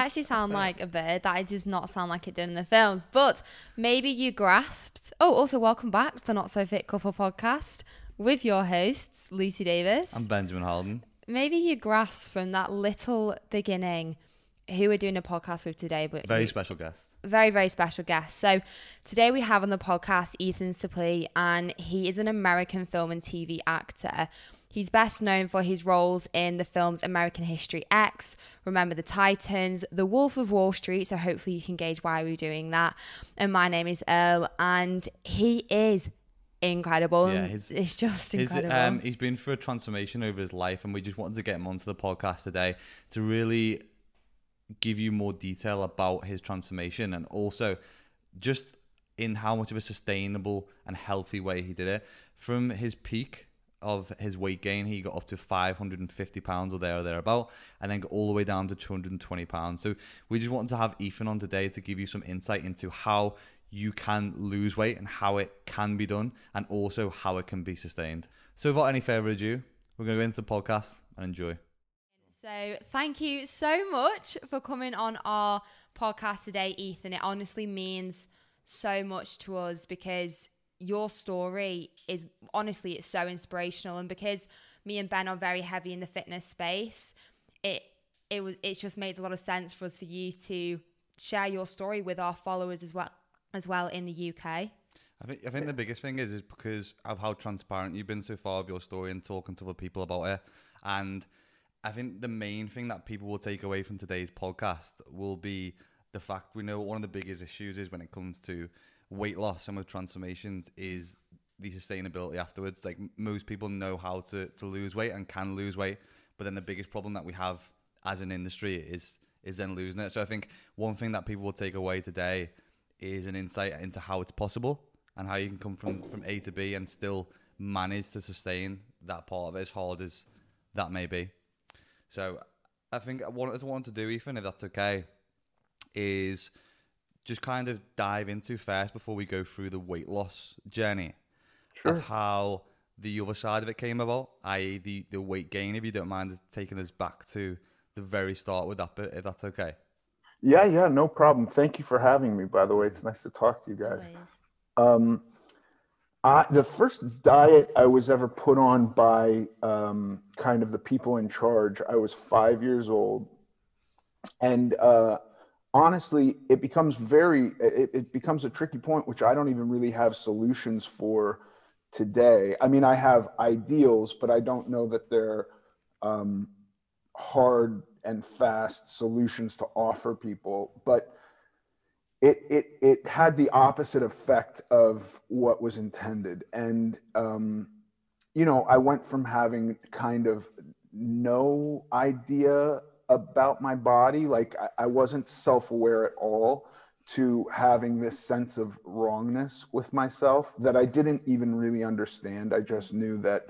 I actually sound like a bird. That it does not sound like it did in the films. But maybe you grasped. Oh, also welcome back to the Not So Fit Couple podcast with your hosts Lucy Davis. I'm Benjamin Holden. Maybe you grasped from that little beginning who we're doing a podcast with today, but very special guest. Very, very special guest. So today we have on the podcast Ethan Suplee, and he is an American film and TV actor. He's best known for his roles in the films American History X, Remember the Titans, The Wolf of Wall Street. So hopefully you can gauge why we're doing that. And my name is Earl, and he is incredible. Yeah, his, it's just incredible. His, um, he's been through a transformation over his life, and we just wanted to get him onto the podcast today to really give you more detail about his transformation and also just in how much of a sustainable and healthy way he did it. From his peak of his weight gain, he got up to 550 pounds or there or thereabout, and then got all the way down to 220 pounds. So we just wanted to have Ethan on today to give you some insight into how you can lose weight and how it can be done, and also how it can be sustained. So without any further ado, we're going to go into the podcast and enjoy. So thank you so much for coming on our podcast today, Ethan. It honestly means so much to us because your story is honestly it's so inspirational. And because me and Ben are very heavy in the fitness space it it was it just makes a lot of sense for us for you to share your story with our followers as well as well in the UK I think I think the biggest thing is is because of how transparent you've been so far of your story and talking to other people about it. And I think the main thing that people will take away from today's podcast will be the fact we know one of the biggest issues is when it comes to weight loss and with transformations is the sustainability afterwards. Like most people know how to, to lose weight and can lose weight, but then the biggest problem that we have as an industry is is then losing it. So I think one thing that people will take away today is an insight into how it's possible and how you can come from, from A to B and still manage to sustain that part of it as hard as that may be. So I think what I want to do, Ethan, if that's okay, is just kind of dive into first before we go through the weight loss journey sure. of how the other side of it came about, i.e., the, the weight gain, if you don't mind taking us back to the very start with that bit, if that's okay. Yeah, yeah, no problem. Thank you for having me, by the way. It's nice to talk to you guys. Um, I, the first diet I was ever put on by um, kind of the people in charge, I was five years old. And uh, honestly, it becomes very, it, it, becomes a tricky point, which I don't even really have solutions for today. I mean, I have ideals, but I don't know that they're um, hard and fast solutions to offer people. But it, it, it had the opposite effect of what was intended. And, um, you know, I went from having kind of no idea about my body. Like I, I wasn't self aware at all to having this sense of wrongness with myself that I didn't even really understand. I just knew that,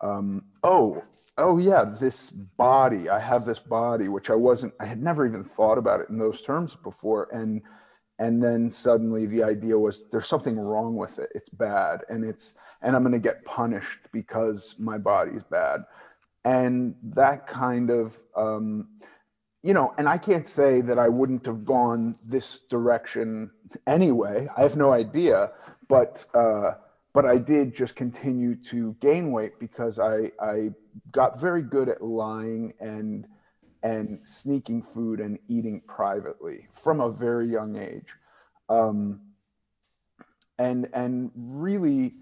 um, oh, oh yeah, this body, I have this body, which I wasn't, I had never even thought about it in those terms before. And, and then suddenly the idea was there's something wrong with it. It's bad. And it's, and I'm going to get punished because my body's bad and that kind of um, you know and i can't say that i wouldn't have gone this direction anyway. I have no idea but uh, but i did just continue to gain weight because i i got very good at lying and and sneaking food and eating privately from a very young age. Um, and and really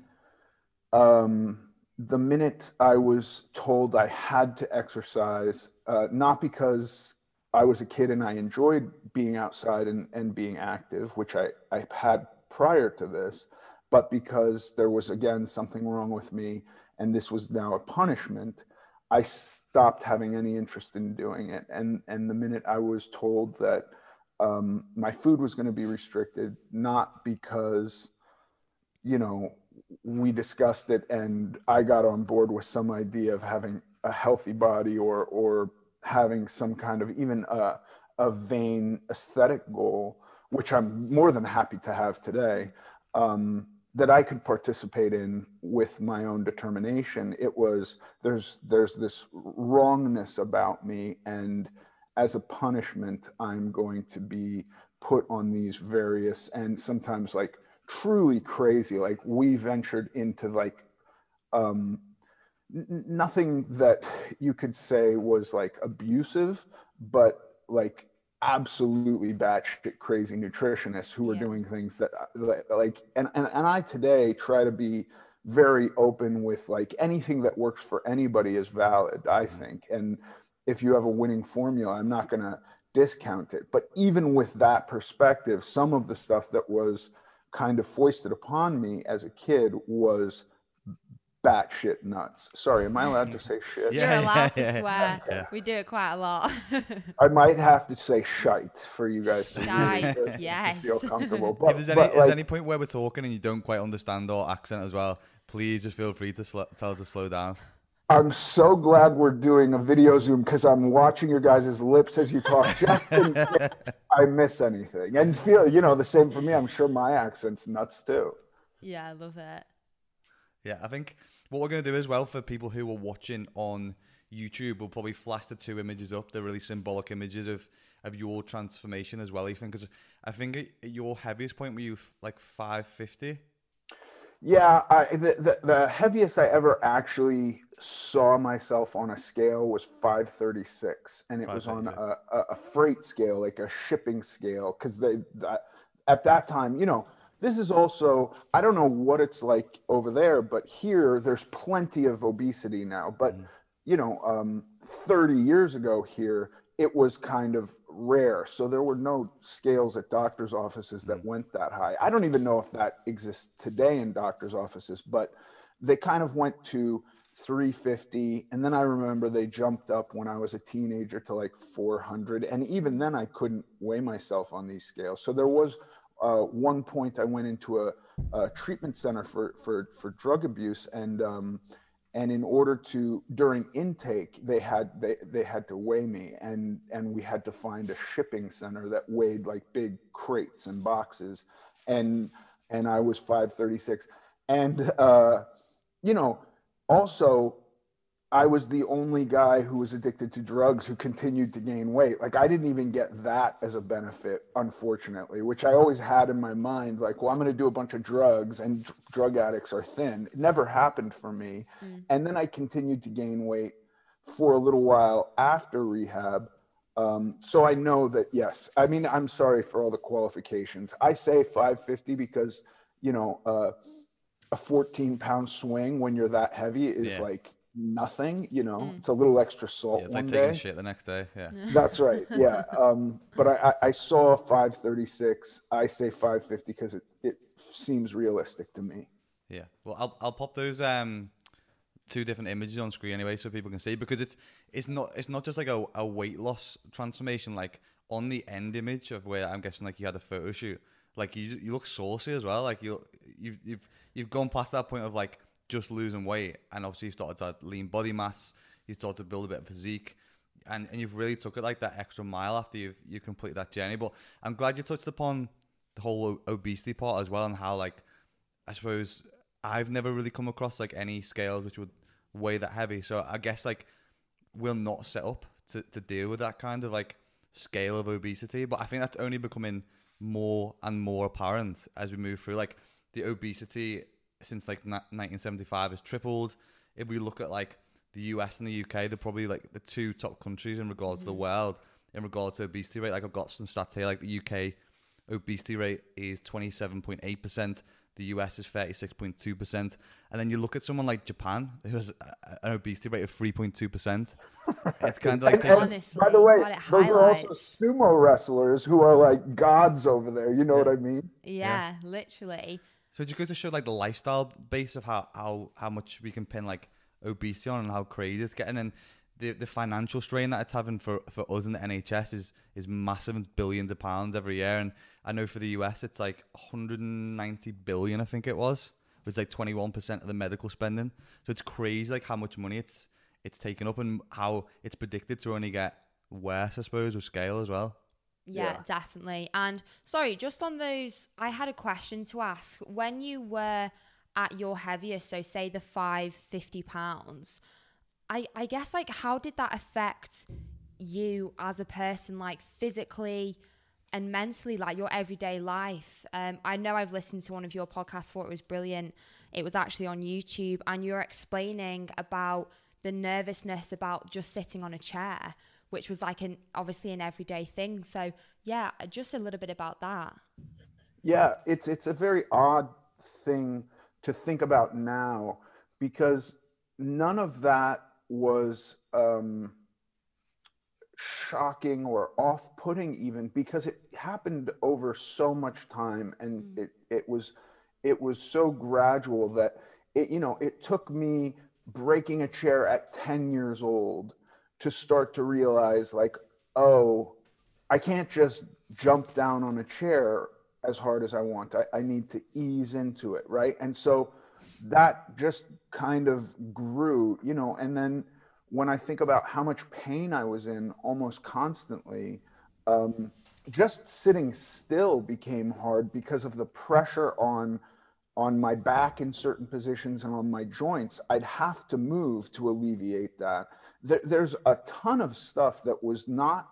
um, the minute I was told I had to exercise, uh, not because I was a kid and I enjoyed being outside and, and being active, which I, I had prior to this, but because there was again something wrong with me and this was now a punishment, I stopped having any interest in doing it. And, and the minute I was told that um, my food was going to be restricted, not because, you know, we discussed it and I got on board with some idea of having a healthy body or or having some kind of even a, a vain aesthetic goal, which I'm more than happy to have today, um, that I could participate in with my own determination. It was there's there's this wrongness about me and as a punishment, I'm going to be put on these various and sometimes like truly crazy. Like we ventured into like um, n- nothing that you could say was like abusive, but like absolutely batshit crazy nutritionists who were yeah. doing things that like and, and and I today try to be very open with like anything that works for anybody is valid, I mm-hmm. think. And if you have a winning formula, I'm not going to discount it. But even with that perspective, some of the stuff that was kind of foisted upon me as a kid was batshit nuts. Sorry, am I allowed to say shit? Yeah, You're allowed to swear. Yeah. We do it quite a lot. I might have to say shite for you guys to, shite, really, yes. to feel comfortable. But, if there's any, but like, any point where we're talking and you don't quite understand our accent as well, please just feel free to sl- tell us to slow down. I'm so glad we're doing a video Zoom because I'm watching your guys' lips as you talk just in case I miss anything. And feel, you know, the same for me. I'm sure my accent's nuts too. Yeah, I love it. Yeah, I think what we're going to do as well for people who are watching on YouTube, we'll probably flash the two images up. They're really symbolic images of, of your transformation as well, Ethan. Because I think at your heaviest point were you like 550? Yeah, I, the, the, the heaviest I ever actually saw myself on a scale was 536, and it was on a, a, freight scale, like a shipping scale, because they at that time, you know, this is also I don't know what it's like over there, but here there's plenty of obesity now. But mm. you know, um, 30 years ago here, it was kind of rare. So there were no scales at doctors' offices that mm. went that high. I don't even know if that exists today in doctors' offices, but they kind of went to 350 and then i remember they jumped up when i was a teenager to like 400 and even then i couldn't weigh myself on these scales so there was uh, one point i went into a, a, treatment center for for for drug abuse and um, and in order to during intake they had they they had to weigh me and and we had to find a shipping center that weighed like big crates and boxes. And and i was 536 and uh you know also I was the only guy who was addicted to drugs who continued to gain weight. Like I didn't even get that as a benefit, unfortunately, which I always had in my mind. Like, well, I'm going to do a bunch of drugs, and dr- drug addicts are thin. It never happened for me. Mm. And then I continued to gain weight for a little while after rehab. Um, so I know that yes. I mean, I'm sorry for all the qualifications. I say 550 because you know. Uh, a 14 pound swing when you're that heavy is yeah. like nothing you know? Mm. it's a little extra salt yeah, it's one like taking day. shit the next day yeah. That's right yeah um but I, I saw 536 i say 550 because it, it seems realistic to me. Yeah well i'll, I'll pop those um two different images on screen anyway so people can see because it's it's not it's not just like a, a weight loss transformation like on the end image of where i'm guessing like you had a photo shoot like you you look saucy as well like you you've you've you've gone past that point of like just losing weight, and obviously you've started to lean body mass, you've started to build a bit of physique, and, and you've really took it like that extra mile after you've you completed that journey. But I'm glad you touched upon the whole obesity part as well, and how like I suppose I've never really come across like any scales which would weigh that heavy. So I guess like we're not set up to, to deal with that kind of like scale of obesity. But I think that's only becoming more and more apparent as we move through. Like the obesity since like 1975 has tripled. If we look at like the US and the UK, they're probably like the two top countries in regards mm-hmm. to the mm-hmm. world in regards to obesity rate. Like I've got some stats here, like the UK obesity rate is 27.8%. The US is 36.2%. And then you look at someone like Japan, who has an obesity rate of 3.2%. It's kind of like. and, Honestly, by the way, those are also sumo wrestlers who are like gods over there. You know yeah. what I mean? Yeah, yeah, literally. So it just go to show like the lifestyle base of how how how much we can pin like obesity on and how crazy it's getting and the the financial strain that it's having for, for us in the NHS is is massive. It's billions of pounds every year, and I know for the US it's like 190 billion. I think it was. It's like 21 percent of the medical spending. So it's crazy, like how much money it's it's taken up and how it's predicted to only get worse, I suppose, with scale as well. Yeah, yeah, definitely. And sorry, just on those, I had a question to ask. When you were at your heaviest, so say the five fifty pounds, I I guess like how did that affect you as a person, like physically and mentally, like your everyday life. Um, I know I've listened to one of your podcasts, for it was brilliant. It was actually on YouTube, and you're explaining about the nervousness about just sitting on a chair, which was like an obviously an everyday thing. So yeah, just a little bit about that. Yeah, it's it's a very odd thing to think about now because none of that was um, shocking or off-putting even because it happened over so much time and mm. it it was it was so gradual that it you know it took me breaking a chair at 10 years old to start to realize like oh i can't just jump down on a chair as hard as i want. I, I need to ease into it right? And so that just kind of grew you know and then when i think about how much pain i was in almost constantly um, just sitting still became hard because of the pressure on on my back in certain positions and on my joints, I'd have to move to alleviate that. There's a ton of stuff that was not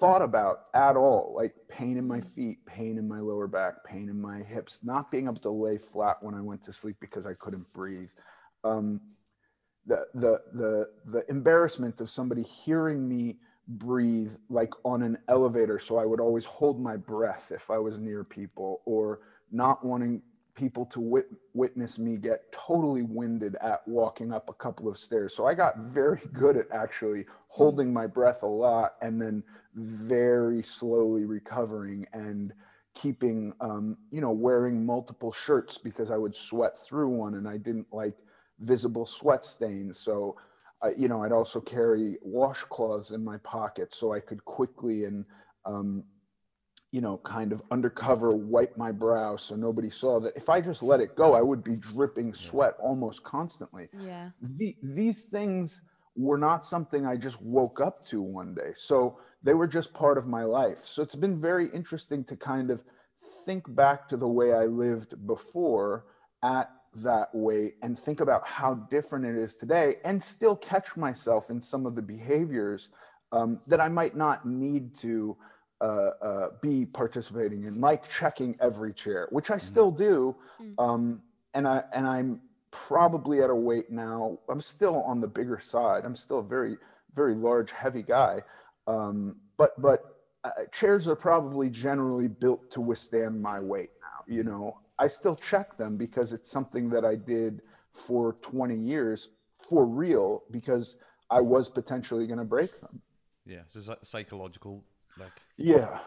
thought about at all, like pain in my feet, pain in my lower back, pain in my hips, not being able to lay flat when I went to sleep because I couldn't breathe. Um, the, the, the, the embarrassment of somebody hearing me breathe like on an elevator. So I would always hold my breath if I was near people or not wanting people to wit- witness me get totally winded at walking up a couple of stairs. So I got very good at actually holding my breath a lot and then very slowly recovering and keeping, um, you know, wearing multiple shirts because I would sweat through one and I didn't like visible sweat stains. So, uh, you know, I'd also carry washcloths in my pocket so I could quickly and um, you know, kind of undercover wipe my brow so nobody saw that if I just let it go, I would be dripping sweat almost constantly. Yeah. The, these things were not something I just woke up to one day. So they were just part of my life. So it's been very interesting to kind of think back to the way I lived before at that weight and think about how different it is today and still catch myself in some of the behaviors um, that I might not need to uh, uh, be participating in, like checking every chair, which I still mm-hmm. do. Mm. Um, and I and I'm probably at a weight now. I'm still on the bigger side. I'm still a very very large, heavy guy. Um, but but uh, chairs are probably generally built to withstand my weight now. You know, I still check them because it's something that I did for 20 years for real because I was potentially going to break them. Yeah, so it's a psychological like yeah.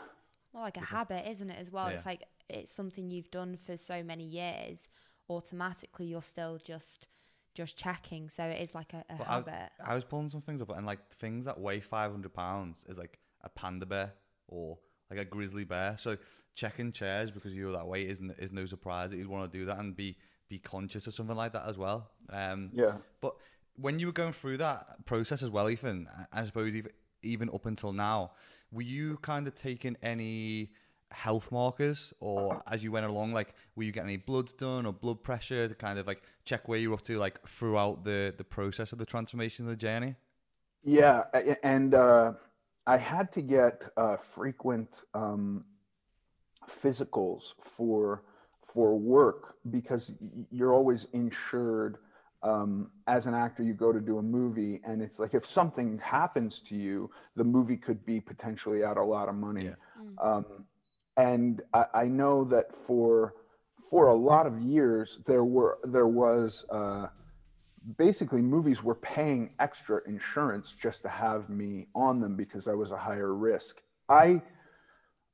Well, like a habit, isn't it? As well, yeah. it's like it's something you've done for so many years. Automatically, you're still just just checking. So it is like a, a well, habit. I, I, was pulling some things up, and like things that weigh 500 pounds is like a panda bear or like a grizzly bear. So checking chairs because you're that weight isn't is no surprise that you'd want to do that and be be conscious of something like that as well. Um, yeah. But when you were going through that process as well, Ethan, I suppose even even up until now, were you kind of taking any health markers or as you went along like were you getting any blood done or blood pressure to kind of like check where you're up to like throughout the the process of the transformation of the journey? Yeah and uh i had to get uh frequent um physicals for for work because you're always insured um, as an actor, you go to do a movie, and it's like if something happens to you, the movie could be potentially out a lot of money. Yeah. Mm. Um, and I, I, know that for for a lot of years, there were there was uh, basically movies were paying extra insurance just to have me on them because I was a higher risk. I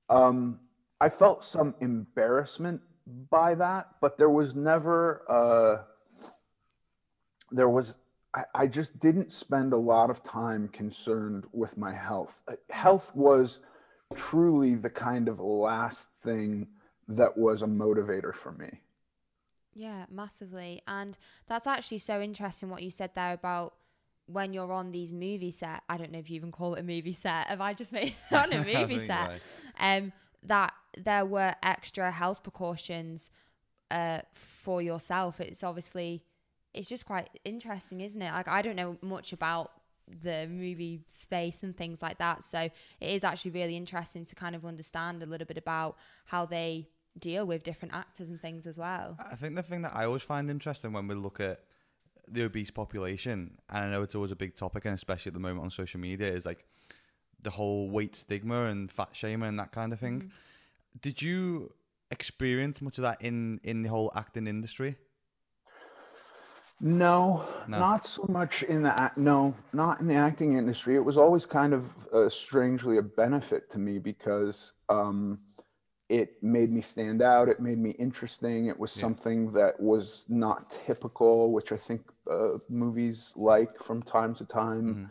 um, I felt some embarrassment by that, but there was never. Uh, there was I, I just didn't spend a lot of time concerned with my health. Uh, health was truly the kind of last thing that was a motivator for me. Yeah, massively. And that's actually so interesting what you said there about when you're on these movie set. I don't know if you even call it a movie set. Have I just made on a movie set? Right. Um, that there were extra health precautions uh, for yourself. It's obviously it's just quite interesting, isn't it? Like I don't know much about the movie space and things like that. So it is actually really interesting to kind of understand a little bit about how they deal with different actors and things as well. I think the thing that I always find interesting when we look at the obese population, and I know it's always a big topic, and especially at the moment on social media, is like the whole weight stigma and fat shaming and that kind of thing. Mm-hmm. Did you experience much of that in in the whole acting industry? No, no, not so much in the no, not in the acting industry. It was always kind of uh, strangely a benefit to me because um, it made me stand out. It made me interesting. It was yeah. something that was not typical, which I think uh, movies like from time to time. Mm-hmm.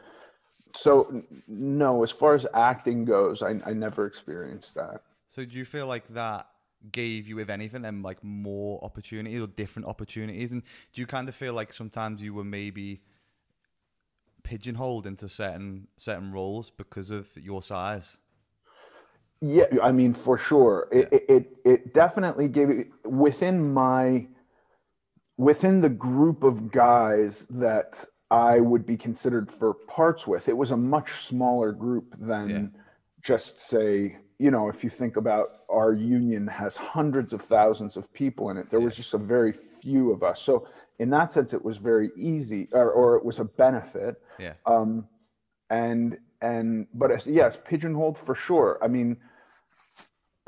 So, no, as far as acting goes, I, I never experienced that. So, do you feel like that gave you, if anything, then like more opportunities or different opportunities? And do you kind of feel like sometimes you were maybe pigeonholed into certain certain roles because of your size? Yeah, I mean, for sure, it it, it, it definitely gave within my within the group of guys that I would be considered for parts with. It was a much smaller group than yeah. just say you know, if you think about our union has hundreds of thousands of people in it, there was just a very few of us. So in that sense, it was very easy, or, or it was a benefit. Yeah. Um, and and but as, yes, pigeonholed for sure. I mean,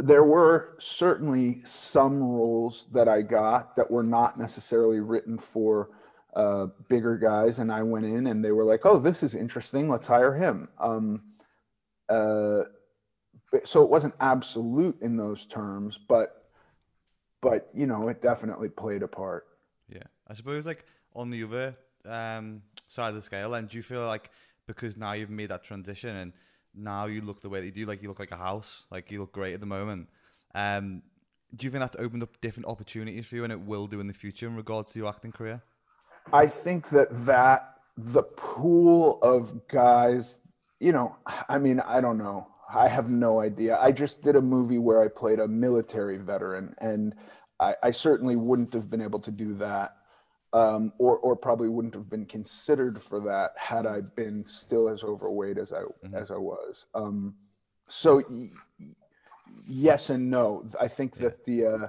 there were certainly some roles that I got that were not necessarily written for uh, bigger guys, and I went in and they were like, "Oh, this is interesting. Let's hire him." Um, uh, so it wasn't absolute in those terms, but but you know, it definitely played a part. Yeah, I suppose like on the other um, side of the scale, and do you feel like because now you've made that transition and now you look the way that you do, like you look like a house, like you look great at the moment. Um, do you think that's opened up different opportunities for you, and it will do in the future in regards to your acting career? I think that that the pool of guys, you know, I mean, I don't know. I have no idea. I just did a movie where I played a military veteran, and I, I certainly wouldn't have been able to do that, um, or or probably wouldn't have been considered for that had I been still as overweight as I mm-hmm. as I was. Um, so y- yes and no. I think that the uh,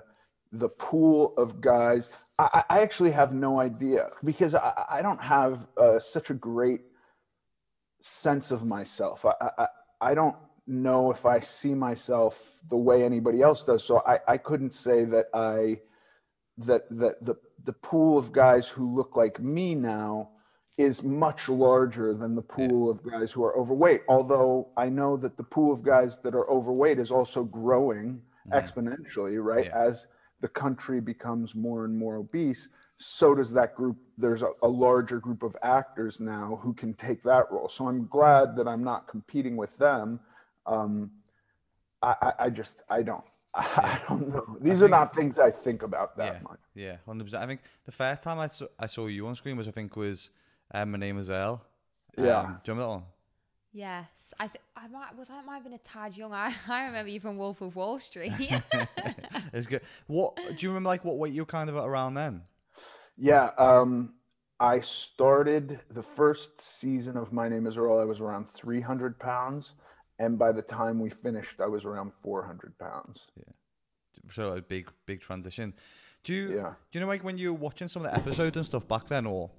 the pool of guys. I, I, actually have no idea because I, I don't have uh, such a great sense of myself. I, I, I don't know if I see myself the way anybody else does. So I, I couldn't say that I that that the the pool of guys who look like me now is much larger than the pool yeah. of guys who are overweight. Although I know that the pool of guys that are overweight is also growing yeah. exponentially, right? Yeah. As the country becomes more and more obese, so does that group. There's a, a, larger group of actors now who can take that role. So I'm glad that I'm not competing with them um, I, I just I don't I don't know. These are not things I think about that yeah, much. Yeah, hundred percent. I think the first time I saw I saw you on screen was I think was um, my name is Earl. Yeah, um, do you remember that one? Yes, I think I might was that might have been a tad young. I, I remember you from Wolf of Wall Street. it's good. What do you remember? Like what weight you were kind of around then? Yeah, um, I started the first season of My Name Is Earl. I was around three hundred pounds and by the time we finished, I was around 400 pounds. Yeah, so a big, big transition. Do you, yeah. do you know like when you were watching some of the episodes and stuff back then, or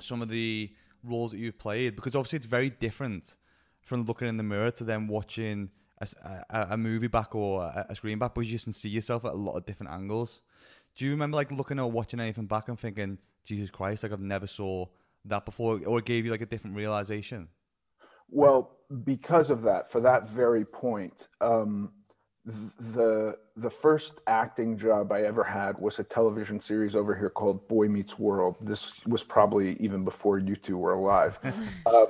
some of the roles that you've played? Because obviously it's very different from looking in the mirror to then watching a, a, a movie back or a, a, screen back, because you just can see yourself at a lot of different angles. Do you remember like looking or watching anything back and thinking, Jesus Christ, like I've never saw that before, or it gave you like a different realization? Well, because of that, for that very point, um, the the first acting job I ever had was a television series over here called Boy Meets World. This was probably even before you two were alive. um,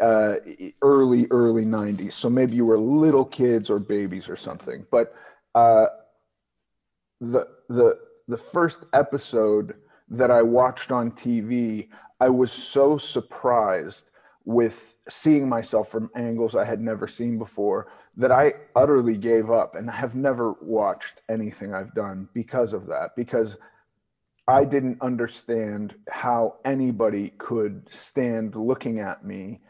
uh, early early 90s so maybe you were little kids or babies or something but uh, the the the first episode that i watched on tv i was so surprised with seeing myself from angles I had never seen before that I utterly gave up and have never watched anything I've done because of that. Because I didn't understand how anybody could stand looking at me.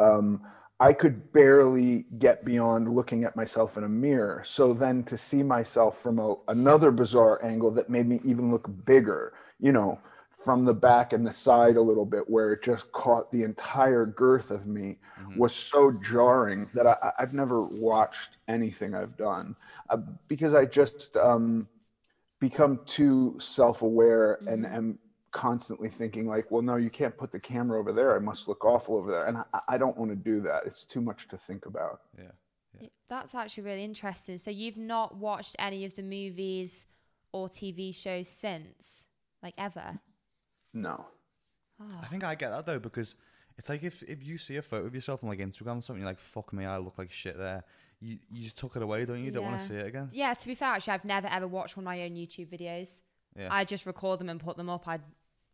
Um, I could barely get beyond looking at myself in a mirror. So then to see myself from a, another bizarre angle that made me even look bigger, you know, from the back and the side a little bit, where it just caught the entire girth of me, mm-hmm. was so jarring that I, have never watched anything I've done uh, because I just um, become too self-aware mm-hmm. and am constantly thinking like, well, no, you can't put the camera over there. I must look awful over there, and I, I don't want to do that. It's too much to think about. Yeah. yeah. That's actually really interesting. So you've not watched any of the movies or TV shows since, like ever? No. Oh. I think I get that though because it's like if, if you see a photo of yourself on like Instagram or something, you're like, fuck me, I look like shit there. You you just took it away, don't you? you don't want to see it again. Yeah, to be fair, actually, I've never ever watched one of my own YouTube videos. Yeah. I just record them and put them up. I,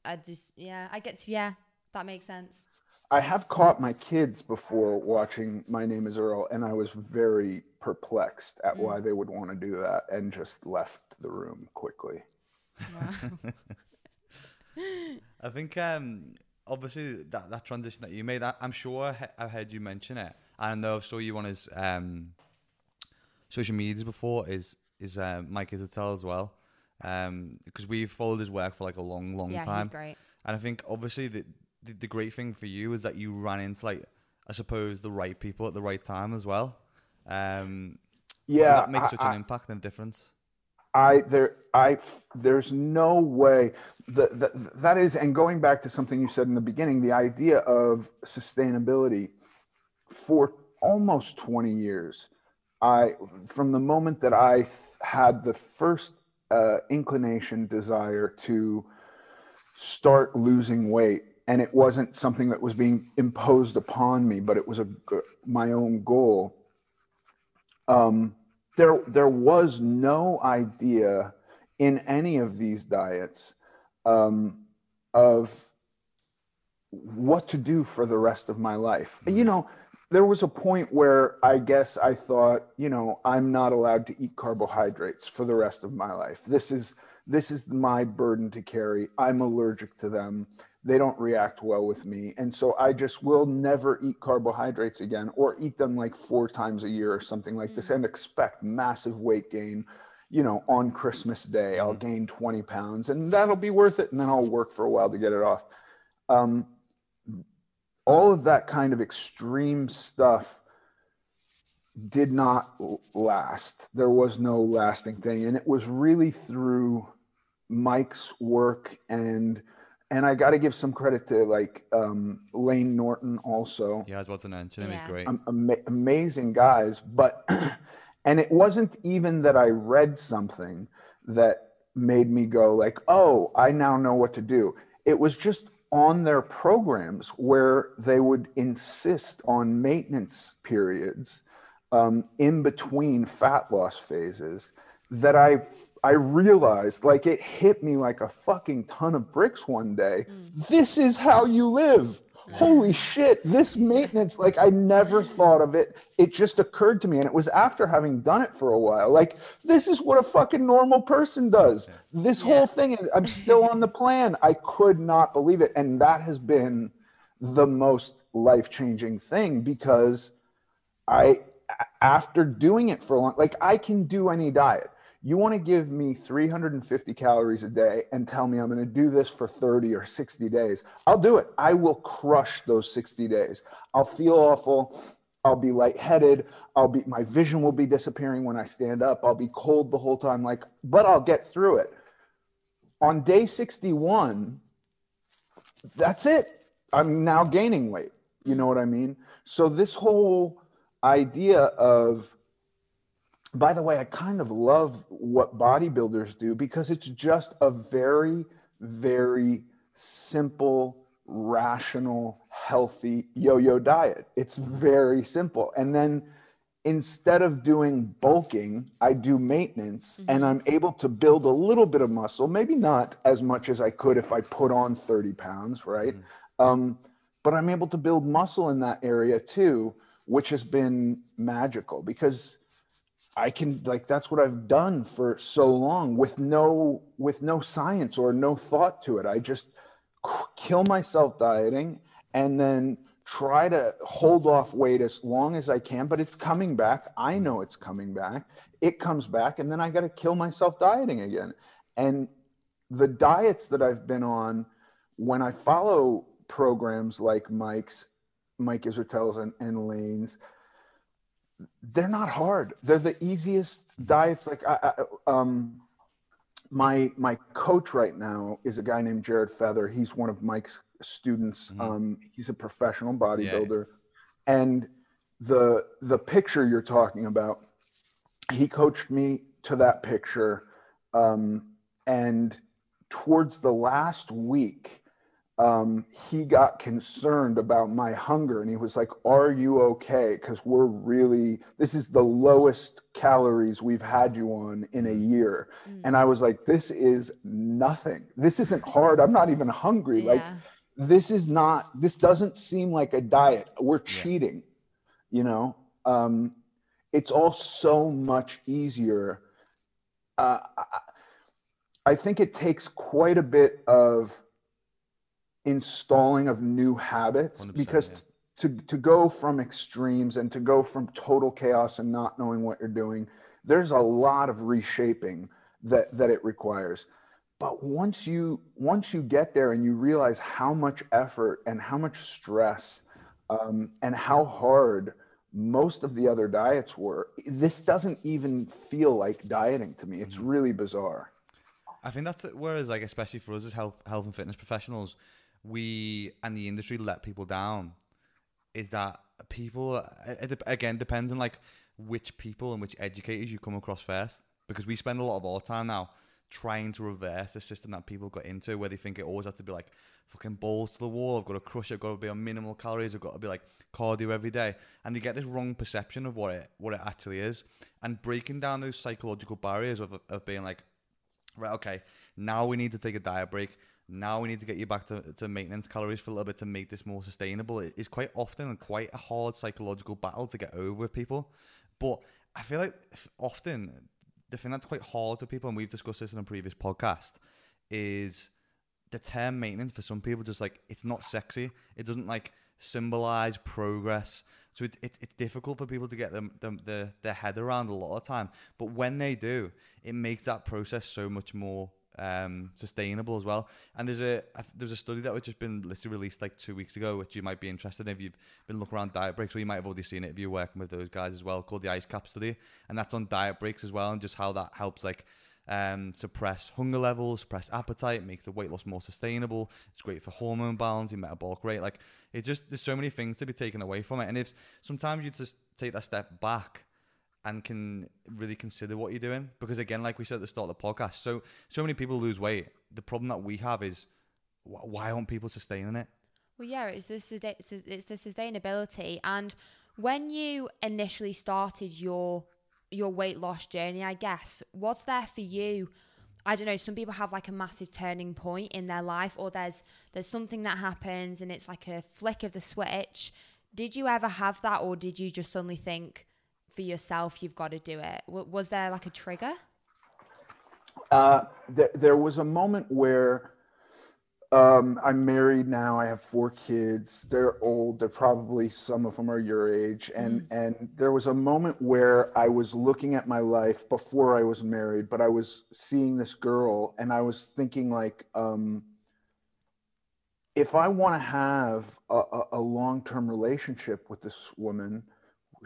I just yeah, I get to yeah, that makes sense. I have caught my kids before watching My Name Is Earl, and I was very perplexed at mm. why they would want to do that, and just left the room quickly. Wow. I think um, obviously that, that transition that you made, I, am sure I, have heard you mention it. I know I've saw you on his um, social medias before. Is is uh, Mike Israetel as well? Because um, we've followed his work for like a long, long yeah, time. He's great. And I think obviously the, the the great thing for you is that you ran into like I suppose the right people at the right time as well. Um, yeah, that makes such I, an impact and difference. I there I there's no way. That, that that is and going back to something you said in the beginning the idea of sustainability. For almost 20 years I from the moment that I had the first uh, inclination desire to start losing weight and it wasn't something that was being imposed upon me but it was a my own goal um, there there was no idea in any of these diets um, of what to do for the rest of my life. You know, there was a point where I guess I thought, you know, I'm not allowed to eat carbohydrates for the rest of my life. This is this is my burden to carry. I'm allergic to them they don't react well with me. And so I just will never eat carbohydrates again or eat them like four times a year or something like mm-hmm. this mm. and expect massive weight gain. You know, on Christmas Day, mm-hmm. I'll gain 20 pounds and that'll be worth it. And then I'll work for a while to get it off. Um, all of that kind of extreme stuff did not last. There was no lasting thing. And it was really through Mike's work and and I got to give some credit to like um, Layne Norton also. Yeah, I was about to mention him. Yeah. Great. Um, amazing guys, but and it wasn't even that I read something that made me go like, "Oh, I now know what to do." It was just on their programs where they would insist on maintenance periods um, in between fat loss phases that I I realized like it hit me like a fucking ton of bricks one day. Mm. This is how you live. Holy shit, this maintenance, like I never thought of it. It just occurred to me. And it was after having done it for a while. Like, this is what a fucking normal person does. This yeah. whole thing, I'm still on the plan. I could not believe it. And that has been the most life changing thing because I, after doing it for a long, like I can do any diet you want to give me 350 calories a day and tell me I'm going to do this for 30 or 60 days. I'll do it. I will crush those 60 days. I'll feel awful. I'll be lightheaded. I'll be my vision will be disappearing when I stand up. I'll be cold the whole time like but I'll get through it. On day 61, that's it. I'm now gaining weight. You know what I mean? So this whole idea of by the way, I kind of love what bodybuilders do because it's just a very, very simple, rational, healthy yo yo diet. It's very simple. And then instead of doing bulking, I do maintenance mm-hmm. and I'm able to build a little bit of muscle, maybe not as much as I could if I put on 30 pounds, right? Mm-hmm. Um, but I'm able to build muscle in that area too, which has been magical because I can like that's what I've done for so long with no with no science or no thought to it. I just kill myself dieting and then try to hold off weight as long as I can, but it's coming back. I mm. know it's coming back. It comes back and then I got to kill myself dieting again. And the diets that I've been on when I follow programs like Mike's, Mike Israetel's and, and Layne's, they're not hard. They're the easiest diets. Like I, I, um, my my coach right now is a guy named Jared Feather. He's one of Mike's students. Mm-hmm. Um, he's a professional bodybuilder, yeah. and the the picture you're talking about, he coached me to that picture, um, and towards the last week, um, he got concerned about my hunger and he was like, Are you okay? Because we're really, this is the lowest calories we've had you on in a year. Mm. And I was like, This is nothing. This isn't hard. I'm not even hungry. Yeah. Like, this is not, this doesn't seem like a diet. We're cheating, yeah. you know? Um, it's all so much easier. Uh, I, I think it takes quite a bit of, installing of new habits because yeah. to, to go from extremes and to go from total chaos and not knowing what you're doing there's a lot of reshaping that that it requires but once you once you get there and you realize how much effort and how much stress um, and how hard most of the other diets were this doesn't even feel like dieting to me it's mm-hmm. really bizarre i think that's it whereas like especially for us as health health and fitness professionals we and the industry let people down is that people it, again depends on like which people and which educators you come across first because we spend a lot of our time now trying to reverse the system that people got into where they think it always has to be like fucking balls to the wall. I've got to crush it. I've got to be on minimal calories. I've got to be like cardio every day. And they get this wrong perception of what it what it actually is. And breaking down those psychological barriers of, of being like right okay now we need to take a diet break now we need to get you back to, to maintenance calories for a little bit to make this more sustainable. It is quite often quite a hard psychological battle to get over with people. But i feel like often the thing that's quite hard for people and we've discussed this in a previous podcast is the term maintenance for some people just like it's not sexy. It doesn't like symbolize progress. So it, it, it's difficult for people to get them, them the, their head around a lot of time. But when they do it makes that process so much more um, sustainable as well. And there's a, a there's a study that was just been literally released like two weeks ago, which you might be interested in if you've been looking around diet breaks, or you might have already seen it if you're working with those guys as well, called the ICECAP study, and that's on diet breaks as well, and just how that helps like um, suppress hunger levels, suppress appetite, makes the weight loss more sustainable. It's great for hormone balance, your metabolic rate. Like it just there's so many things to be taken away from it, and if sometimes you just take that step back and can really consider what you're doing. Because again, like we said at the start of the podcast, so so many people lose weight. The problem that we have is why aren't people sustaining it? Well, yeah, it's the it's the sustainability, and when you initially started your your weight loss journey, I guess what's there for you? I don't know. Some people have like a massive turning point in their life, or there's there's something that happens and it's like a flick of the switch. Did you ever have that, or did you just suddenly think? For yourself you've got to do it was there like a trigger uh, there, there was a moment where um, i'm married now i have four kids they're old they're probably some of them are your age and mm. and there was a moment where i was looking at my life before i was married but i was seeing this girl and i was thinking like um, if i want to have a, a, a long-term relationship with this woman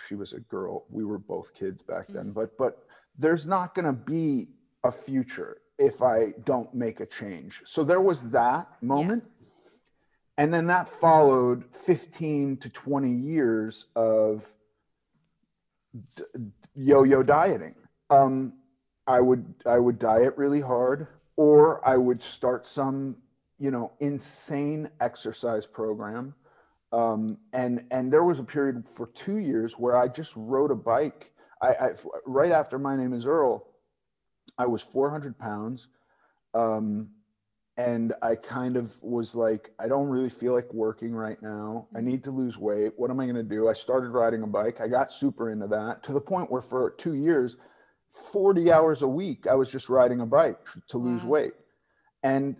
she was a girl. We were both kids back then, mm-hmm. but but there's not going to be a future if I don't make a change. So there was that moment. Yeah. And then that followed 15 to 20 years of d- yo-yo dieting. Um, I would I would diet really hard, or I would start some you know insane exercise program um, and and there was a period for two years where I just rode a bike. I, I right after my name is Earl, I was 400 pounds. Um, and I kind of was like, I don't really feel like working right now. I need to lose weight. What am I going to do? I started riding a bike. I got super into that to the point where for two years, 40 hours a week, I was just riding a bike to lose wow. weight. And,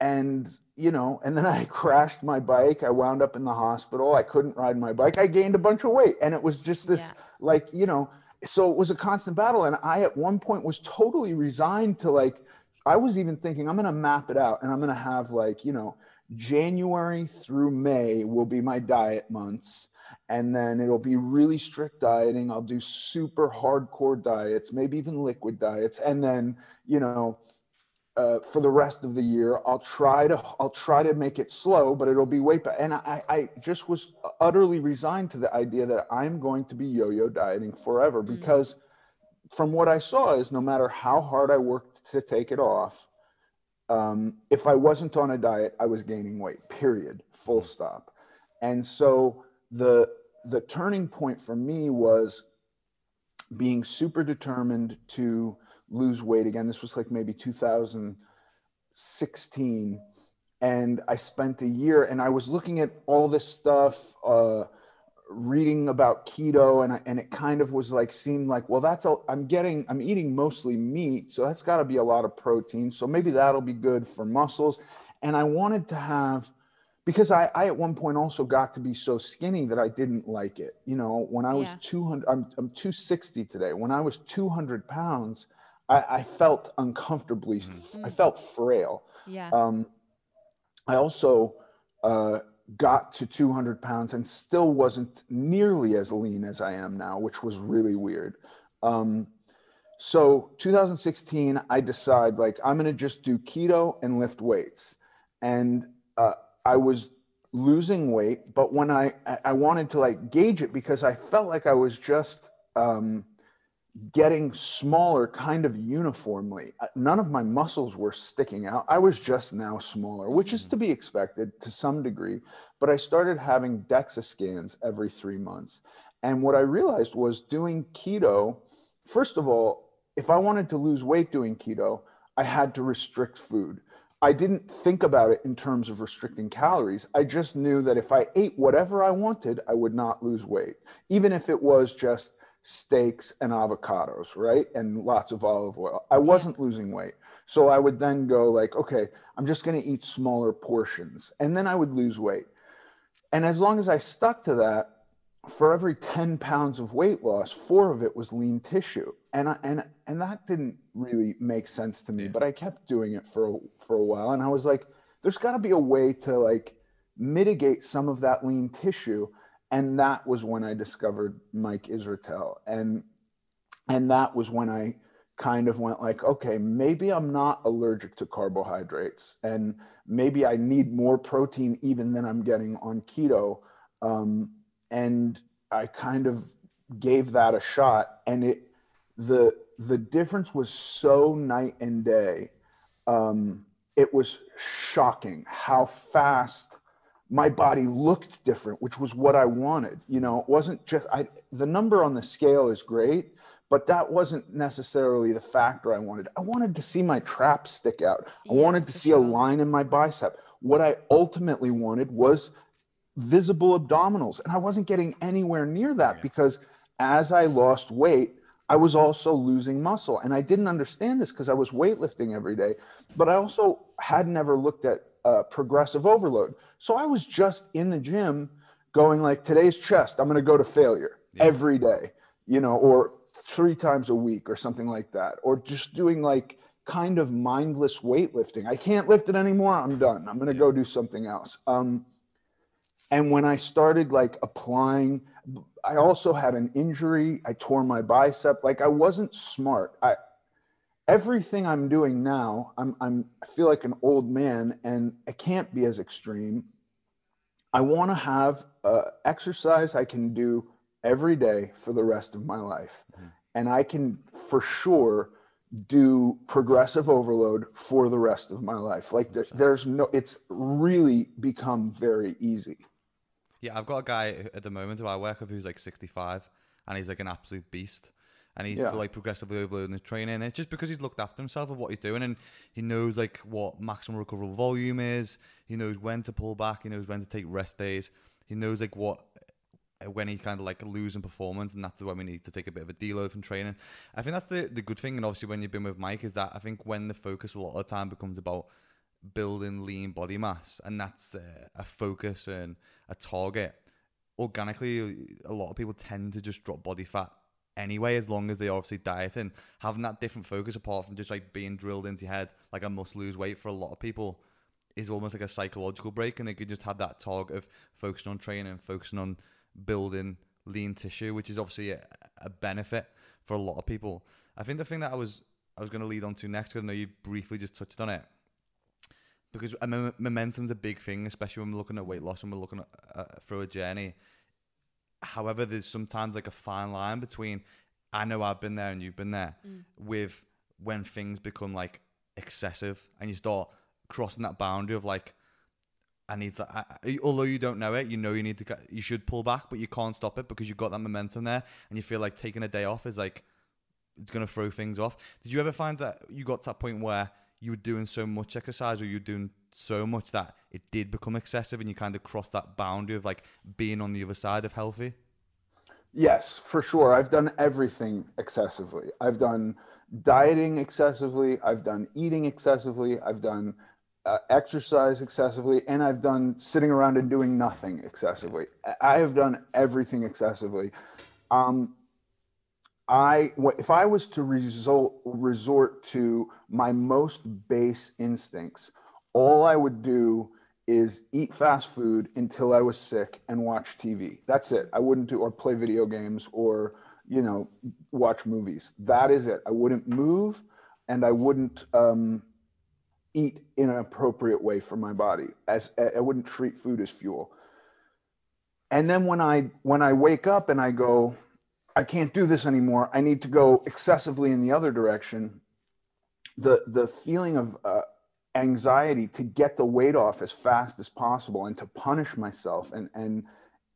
and, you know, and then I crashed my bike. I wound up in the hospital. I couldn't ride my bike. I gained a bunch of weight. And it was just this, yeah. like, you know, so it was a constant battle. And I, at one point, was totally resigned to like, I was even thinking I'm going to map it out and I'm going to have like, you know, January through May will be my diet months. And then it'll be really strict dieting. I'll do super hardcore diets, maybe even liquid diets. And then, you know, uh, for the rest of the year, I'll try to I'll try to make it slow, but it'll be weight. And I, I just was utterly resigned to the idea that I'm going to be yo-yo dieting forever mm. because from what I saw is no matter how hard I worked to take it off. Um, if I wasn't on a diet, I was gaining weight, period, full mm-hmm. stop. And so the, the turning point for me was being super determined to lose weight again. This was like maybe 2016. And I spent a year and I was looking at all this stuff. Uh, reading about keto and I, and it kind of was like seemed like well that's a, I'm getting I'm eating mostly meat so that's got to be a lot of protein so maybe that'll be good for muscles and I wanted to have because I, I at one point also got to be so skinny that I didn't like it you know when I was yeah. 200 I'm, I'm 260 today when I was 200 pounds I, I felt uncomfortably mm-hmm. I felt frail yeah um I also uh got to 200 pounds and still wasn't nearly as lean as I am now, which was really weird. Um, so 2016, I decide like I'm gonna just do keto and lift weights, and uh, I was losing weight, but when I I wanted to like gauge it because I felt like I was just um, getting smaller kind of uniformly. Uh, none of my muscles were sticking out. I was just now smaller, which is to be expected to some degree. But I started having DEXA scans every three months. And what I realized was doing keto, first of all, if I wanted to lose weight doing keto, I had to restrict food. I didn't think about it in terms of restricting calories. I just knew that if I ate whatever I wanted, I would not lose weight, even if it was just steaks and avocados, right? And lots of olive oil. I wasn't losing weight. So I would then go like, okay, I'm just going to eat smaller portions and then I would lose weight. And as long as I stuck to that, for every 10 pounds of weight loss, four of it was lean tissue. And I, and and that didn't really make sense to me, but I kept doing it for a, for a while and I was like there's got to be a way to like mitigate some of that lean tissue and that was when I discovered Mike Israetel, and and that was when I kind of went like, okay, maybe I'm not allergic to carbohydrates, and maybe I need more protein even than I'm getting on keto, um, and I kind of gave that a shot, and it the the difference was so night and day. Um, it was shocking how fast my body looked different, which was what I wanted. You know, it wasn't just I the number on the scale is great, but that wasn't necessarily the factor I wanted. I wanted to see my traps stick out. I yeah, wanted to see sure. a line in my bicep. What I ultimately wanted was visible abdominals. And I wasn't getting anywhere near that yeah. because as I lost weight, I was also losing muscle. And I didn't understand this because I was weightlifting every day, but I also had never looked at uh, progressive overload. So I was just in the gym going like today's chest, I'm going to go to failure yeah. every day, you know, or three times a week or something like that, or just doing like kind of mindless weightlifting. I can't lift it anymore. I'm done. I'm going to yeah. go do something else. Um, and when I started like applying, I also had an injury. I tore my bicep. Like I wasn't smart. I, everything I'm doing now, I'm, I'm, I feel like an old man and I can't be as extreme. I want to have uh, exercise I can do every day for the rest of my life. Mm-hmm. And I can for sure do progressive overload for the rest of my life. Like the, there's no, it's really become very easy. Yeah, I've got a guy at the moment who I work with who's like 65 and he's like an absolute beast. And he's Yeah. still like progressively overloading his training. It's just because he's looked after himself of what he's doing, and he knows like what maximum recoverable volume is. He knows when to pull back. He knows when to take rest days. He knows like what uh, when he kind of like losing performance, and that's when we need to take a bit of a deload from training. I think that's the the good thing, and obviously when you've been with Mike, is that I think when the focus a lot of the time becomes about building lean body mass, and that's uh, a focus and a target. Organically, a lot of people tend to just drop body fat anyway, as long as they obviously dieting. Having that different focus, apart from just like being drilled into your head, like I must lose weight for a lot of people, is almost like a psychological break, and they could just have that target of focusing on training, focusing on building lean tissue, which is obviously a, a benefit for a lot of people. I think the thing that I was I was going to lead on to next, because I know you briefly just touched on it, because mean, momentum's a big thing, especially when we're looking at weight loss and we're looking at, uh, through a journey. However, there's sometimes like a fine line between I know I've been there and you've been there mm. with when things become like excessive and you start crossing that boundary of like I need to. I, although you don't know it, you know you need to. You should pull back, but you can't stop it because you've got that momentum there, and you feel like taking a day off is like it's gonna throw things off. Did you ever find that you got to that point where you were doing so much exercise, or you were doing so much that it did become excessive, and you kind of crossed that boundary of like being on the other side of healthy? Yes, for sure. I've done everything excessively. I've done dieting excessively. I've done eating excessively. I've done uh, exercise excessively. And I've done sitting around and doing nothing excessively. I- have done everything excessively. Um, I, if I was to result, resort to my most base instincts, all I would do is eat fast food until I was sick and watch TV. That's it. I wouldn't do or play video games or you know watch movies. That is it. I wouldn't move and I wouldn't um, eat in an appropriate way for my body. As I wouldn't treat food as fuel. And then when I when I wake up and I go, I can't do this anymore. I need to go excessively in the other direction. The the feeling of uh, anxiety to get the weight off as fast as possible and to punish myself and and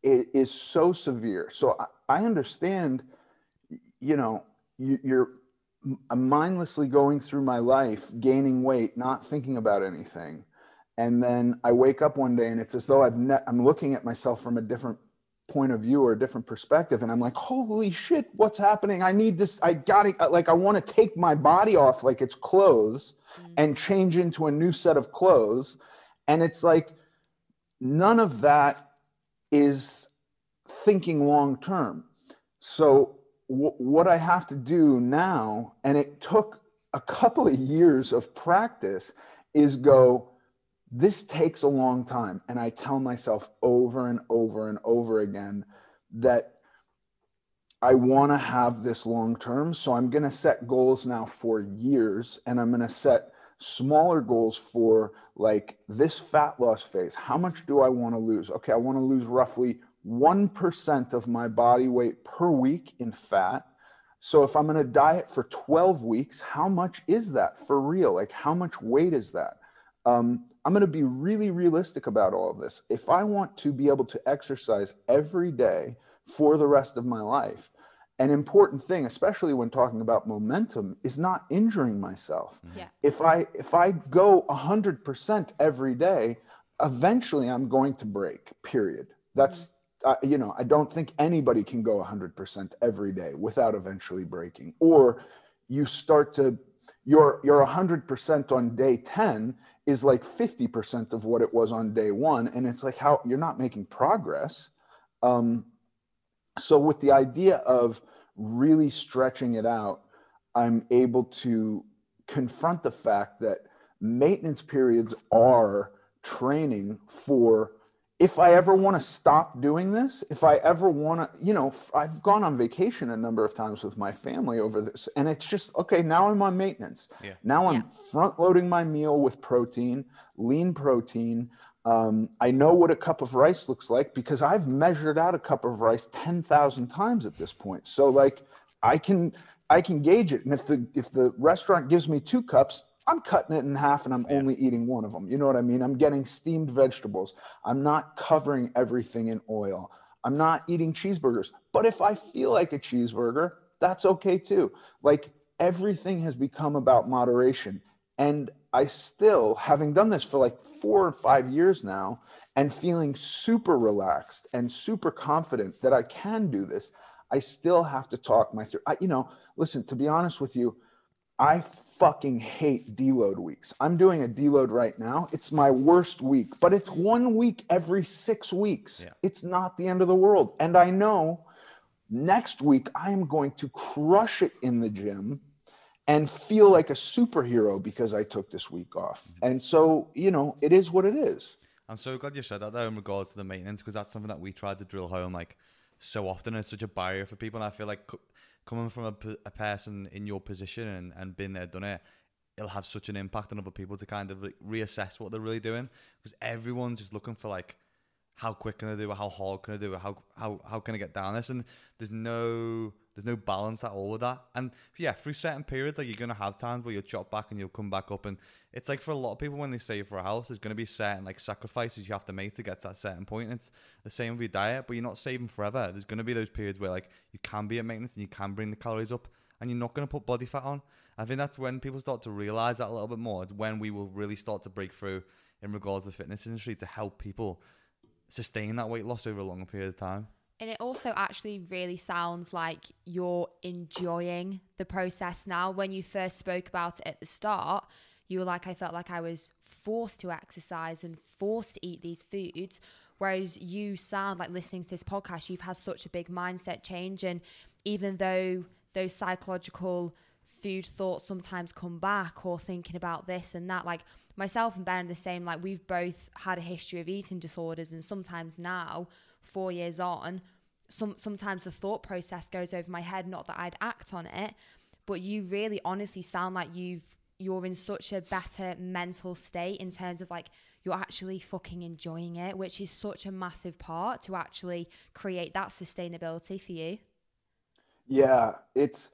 it is so severe so i, I understand you know you, you're mindlessly going through my life gaining weight not thinking about anything and then i wake up one day and it's as though i've ne- i'm looking at myself from a different point of view or a different perspective and i'm like holy shit what's happening i need this i gotta uh, like i want to take my body off like it's clothes mm. and change into a new set of clothes. And it's like none of that is thinking long term. So, w- what I have to do now, and it took a couple of years of practice, is go, this takes a long time. And I tell myself over and over and over again that I want to have this long term. So I'm going to set goals now for years and I'm going to set smaller goals for like this fat loss phase. How much do I want to lose? Okay, I want to lose roughly 1% of my body weight per week in fat. So if I'm going to diet for 12 weeks, how much is that for real? Like, how much weight is that? Um, I'm going to be really realistic about all of this. If I want to be able to exercise every day for the rest of my life, an important thing, especially when talking about momentum, is not injuring myself. Yeah. If I if I go 100% every day, eventually I'm going to break. Period. That's uh, you know I don't think anybody can go 100% every day without eventually breaking. Or you start to your your 100% on day 10 is like 50% of what it was on day one, and it's like how you're not making progress. Um, so with the idea of really stretching it out i'm able to confront the fact that maintenance periods are training for if i ever want to stop doing this if i ever want to you know i've gone on vacation a number of times with my family over this and it's just okay now i'm on maintenance Yeah. now i'm Yeah. front loading my meal with protein lean protein um, I know what a cup of rice looks like because I've measured out a cup of rice ten thousand times at this point. So like I can I can gauge it, and if the if the restaurant gives me two cups, I'm cutting it in half and I'm only eating one of them. You know what I mean? I'm getting steamed vegetables. I'm not covering everything in oil. I'm not eating cheeseburgers. But if I feel like a cheeseburger, that's okay too. Like everything has become about moderation. And I still, having done this for like four or five years now, and feeling super relaxed and super confident that I can do this, I still have to talk my through. I, you know, listen, to be honest with you, I fucking hate deload weeks. I'm doing a deload right now. It's my worst week, but it's one week every six weeks. Yeah. It's not the end of the world. And I know next week I am going to crush it in the gym and feel like a superhero because I took this week off. Mm-hmm. And so, you know, it is what it is. I'm so glad you said that though in regards to the maintenance because that's something that we tried to drill home like so often. It's such a barrier for people. And I feel like coming from a, a person in your position and, and been there, done it, it'll have such an impact on other people to kind of re- reassess what they're really doing. Because everyone's just looking for like how quick can I do it, how hard can I do it, how how how can I get down this, and there's no there's no balance at all with that. And yeah, through certain periods, like you're gonna have times where you'll chop back and you'll come back up. And it's like for a lot of people when they save for a house, there's gonna be certain like sacrifices you have to make to get to that certain point. And it's the same with your diet, but you're not saving forever. There's gonna be those periods where like you can be at maintenance and you can bring the calories up and you're not gonna put body fat on. I think that's when people start to realize that a little bit more. It's when we will really start to break through in regards to the fitness industry to help people sustain that weight loss over a longer period of time. And it also actually really sounds like you're enjoying the process now. When you first spoke about it at the start, you were like, I felt like I was forced to exercise and forced to eat these foods. Whereas you sound like listening to this podcast, you've had such a big mindset change. And even though those psychological food thoughts sometimes come back or thinking about this and that, like myself and Ben are the same, like we've both had a history of eating disorders. And sometimes now, four years on, some sometimes the thought process goes over my head. Not that I'd act on it, but you really honestly sound like you've you're in such a better mental state in terms of like you're actually fucking enjoying it, which is such a massive part to actually create that sustainability for you. Yeah, it's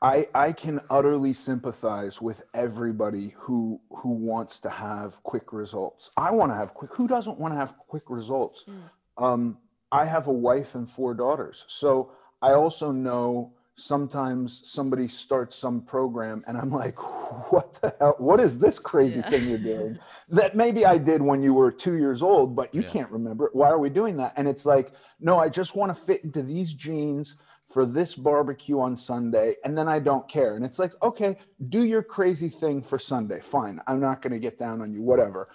I I can utterly sympathize with everybody who who wants to have quick results. I want to have quick. Who doesn't want to have quick results? Mm. Um, I have a wife and four daughters. So I also know sometimes somebody starts some program and I'm like, what the hell? What is this crazy yeah. thing you're doing? that maybe I did when you were two years old, but you yeah. can't remember it. Why are we doing that? And it's like, no, I just want to fit into these jeans for this barbecue on Sunday, and then I don't care. And it's like, okay, do your crazy thing for Sunday. Fine. I'm not going to get down on you, whatever.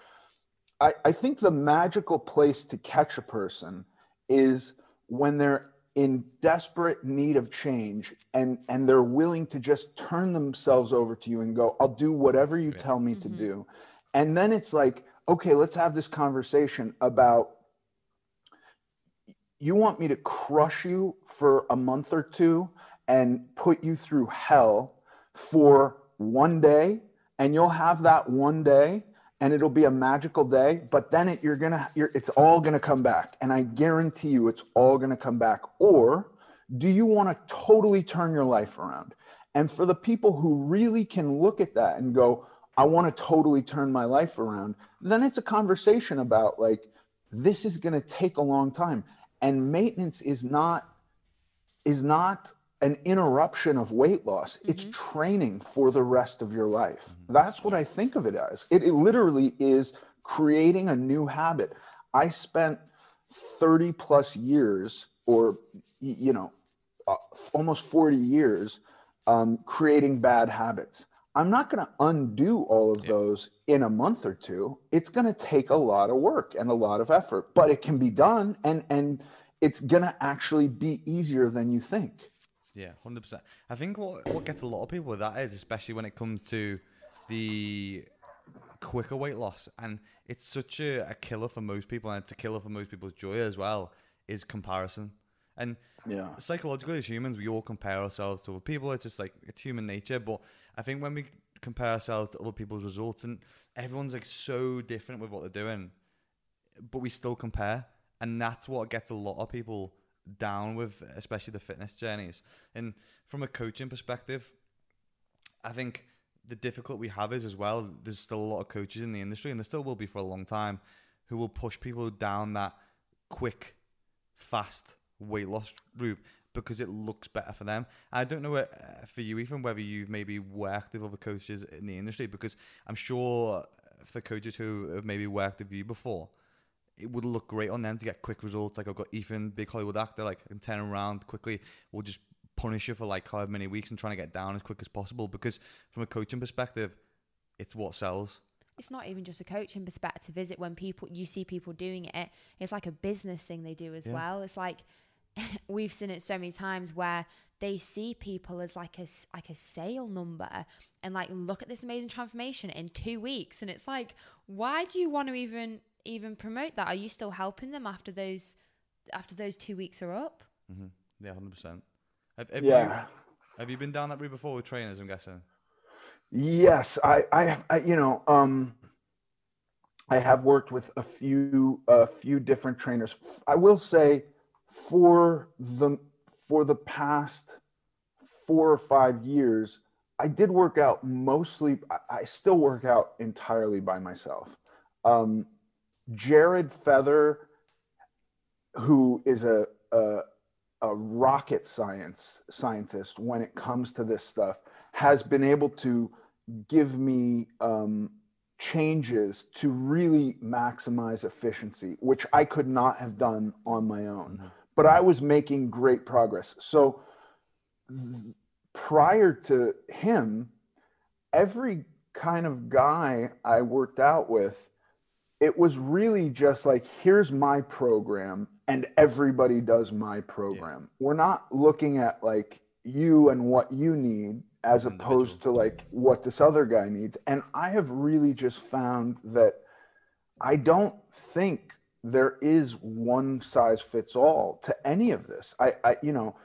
I, I think the magical place to catch a person is when they're in desperate need of change and and they're willing to just turn themselves over to you and go i'll do whatever you tell me mm-hmm. to do and then it's like okay let's have this conversation about you want me to crush you for a month or two and put you through hell for one day and you'll have that one day and it'll be a magical day but then it, you're gonna you're, it's all gonna come back. And i guarantee you it's all gonna come back. Or do you want to totally turn your life around? And for the people who really can look at that and go i want to totally turn my life around then it's a conversation about like this is to take a long time. And maintenance is not is not an interruption of weight loss. Mm-hmm. It's training for the rest of your life. Mm-hmm. That's what I think of it as. It, it, literally is creating a new habit. I spent 30 plus years, or, you know, uh, almost 40 years um, creating bad habits. I'm not going to undo all of yeah. those in a month or two. It's going to take a lot of work and a lot of effort, but it can be done and and it's going to actually be easier than you think. Yeah, hundred percent. I think what what gets a lot of people with that is, especially when it comes to the quicker weight loss, and it's such a, a killer for most people, and it's a killer for most people's joy as well. Is comparison, and yeah, psychologically as humans, we all compare ourselves to other people. It's just like it's human nature. But I think when we compare ourselves to other people's results, and everyone's like so different with what they're doing, but we still compare, and that's what gets a lot of people down with, especially the fitness journeys. And from a coaching perspective, I think the difficult we have is as well. There's still a lot of coaches in the industry, and there still will be for a long time, who will push people down that quick, fast weight loss route. because it looks better for them. I don't know what, uh, for you, even whether you've maybe worked with other coaches in the industry, because I'm sure for coaches who have maybe worked with you before, it would look great on them to get quick results. Like I've got Ethan, big Hollywood actor, like I can turn around quickly. We'll just punish you for like however many weeks and trying to get down as quick as possible. Because from a coaching perspective, it's what sells. It's not even just a coaching perspective, is it? When people you see people doing it, it's like a business thing they do as yeah. well. It's like we've seen it so many times where they see people as like a like a sale number and like look at this amazing transformation in two weeks and it's like why do you want to even even promote that? Are you still helping them after those after those two weeks are up? Mm-hmm. Yeah, hundred percent. Have, have yeah. You, have you been down that route before with trainers? I'm guessing. Yes, I, I have. I, you know, um, I have worked with a few, a few different trainers. I will say, for the for the past four or five years, I did work out mostly. I, I still work out entirely by myself. Um, Jared Feather, who is a, a, a rocket science scientist when it comes to this stuff, has been able to give me um, changes to really maximize efficiency, which I could not have done on my own. Mm-hmm. But I was making great progress. So th- prior to him, every kind of guy I worked out with it was really just like here's my program and everybody does my program. Yeah. we're not looking at like you and what you need as opposed to like what this other guy needs. And i have really just found that i don't think there is one size fits all to any of this. I i you know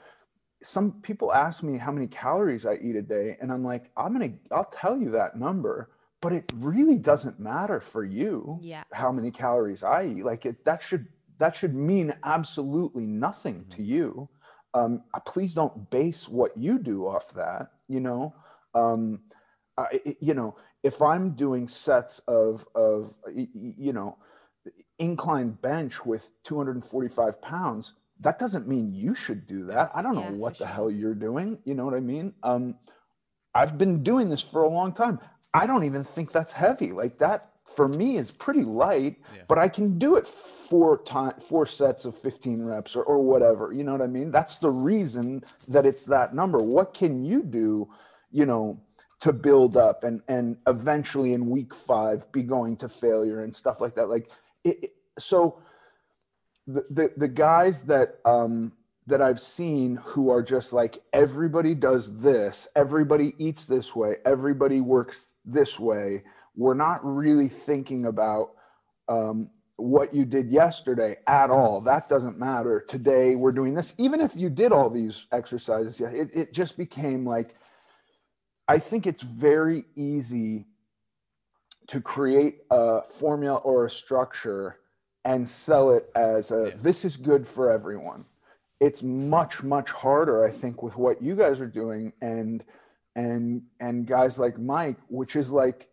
some people ask me how many calories i eat a day and i'm like i'm gonna i'll tell you that number but it really doesn't matter for you yeah. how many calories I eat. Like it, that should that should mean absolutely nothing mm-hmm. to you. Um, please don't base what you do off that. You know, um, I, you know, if I'm doing sets of of you know incline bench with 245 pounds, that doesn't mean you should do that. I don't know what the sure. hell you're doing. You know what I mean? Um, I've been doing this for a long time. I don't even think that's heavy. Like that for me is pretty light, yeah. but I can do it four time four sets of 15 reps or, or whatever. You know what I mean? That's the reason that it's that number. What can you do, you know, to build up and and eventually in week five be going to failure and stuff like that? Like it, it, so the, the the guys that um that I've seen who are just like everybody does this, everybody eats this way, everybody works this way, we're not really thinking about um, what you did yesterday at all. That doesn't matter. Today we're doing this. Even if you did all these exercises, yeah, it, it just became like, I think it's very easy to create a formula or a structure and sell it as a yeah. this is good for everyone. It's much, much harder, I think, with what you guys are doing and and and guys like Mike, which is like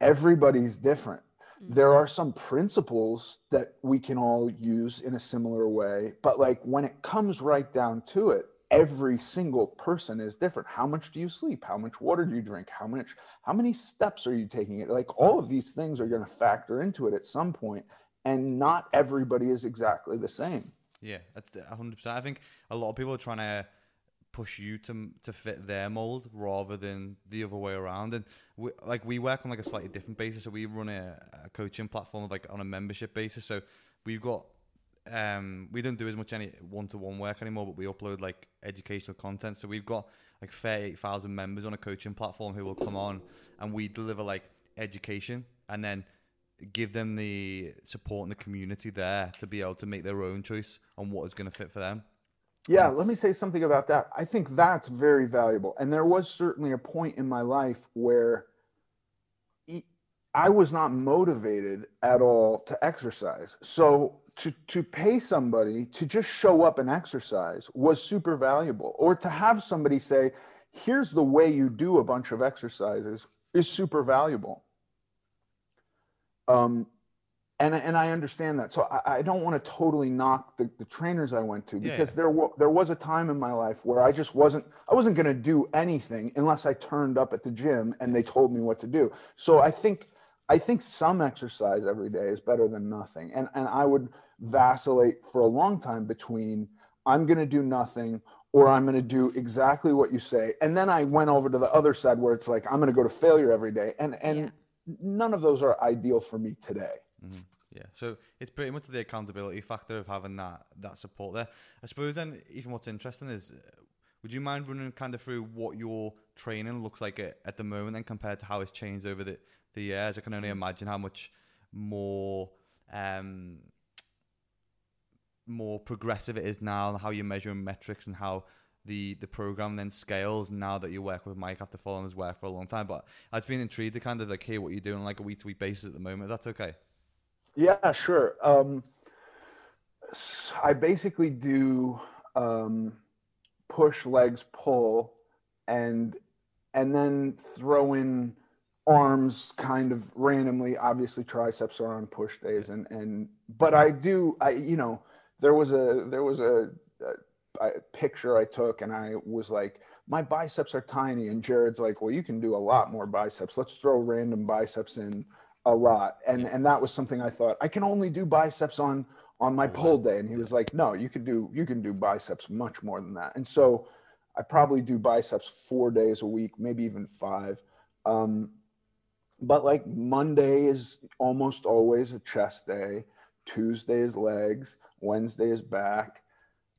everybody's different. Mm-hmm. There are some principles that we can all use in a similar way, but like when it comes right down to it, every single person is different. How much do you sleep? How much water do you drink? How much how many steps are you taking it? Like all of these things are going to factor into it at some point and not everybody is exactly the same. Yeah, that's 100%. I think a lot of people are trying to push you to to fit their mold rather than the other way around. And we, like we work on like a slightly different basis. So we run a, a coaching platform like on a membership basis. So we've got um we don't do as much any one to one work anymore, but we upload like educational content. So we've got like thirty eight thousand members on a coaching platform who will come on and we deliver like education and then give them the support and the community there to be able to make their own choice on what is going to fit for them. Yeah, let me say something about that. I think that's very valuable. And there was certainly a point in my life where I was not motivated at all to exercise. So to, to pay somebody to just show up and exercise was super valuable. Or to have somebody say, here's the way you do a bunch of exercises is super valuable. Um, and and I understand that. So I, I don't want to totally knock the, the trainers I went to because yeah, yeah. there w- there was a time in my life where I just wasn't I wasn't going to do anything unless I turned up at the gym and they told me what to do. So I think I think some exercise every day is better than nothing. And and I would vacillate for a long time between I'm going to do nothing or I'm going to do exactly what you say. And then I went over to the other side where it's like I'm going to go to failure every day. And and yeah. none of those are ideal for me today. Mm-hmm. Yeah, so it's pretty much the accountability factor of having that that support there. I suppose then, even what's interesting is, would you mind running kind of through what your training looks like at, at the moment, and compared to how it's changed over the the years? I can only imagine how much more um, more progressive it is now, and how you're measuring metrics, and how the the program then scales now that you work with Mike after following his work for a long time. But I've been intrigued to kind of like hear what you're doing like a week to week basis at the moment. That's okay. Yeah, sure. Um, I basically do um, push, legs, pull, and and then throw in arms kind of randomly. Obviously, triceps are on push days, and and but I do. I you know there was a there was a, a, a picture I took, and I was like, my biceps are tiny, and Jared's like, well, you can do a lot more biceps. Let's throw random biceps in a lot. And and that was something i thought i can only do biceps on on my pull day. And he was like no you can do you can do biceps much more than that. And so i probably do biceps four days a week maybe even five. Um, but like monday is almost always a chest day tuesday is legs wednesday is back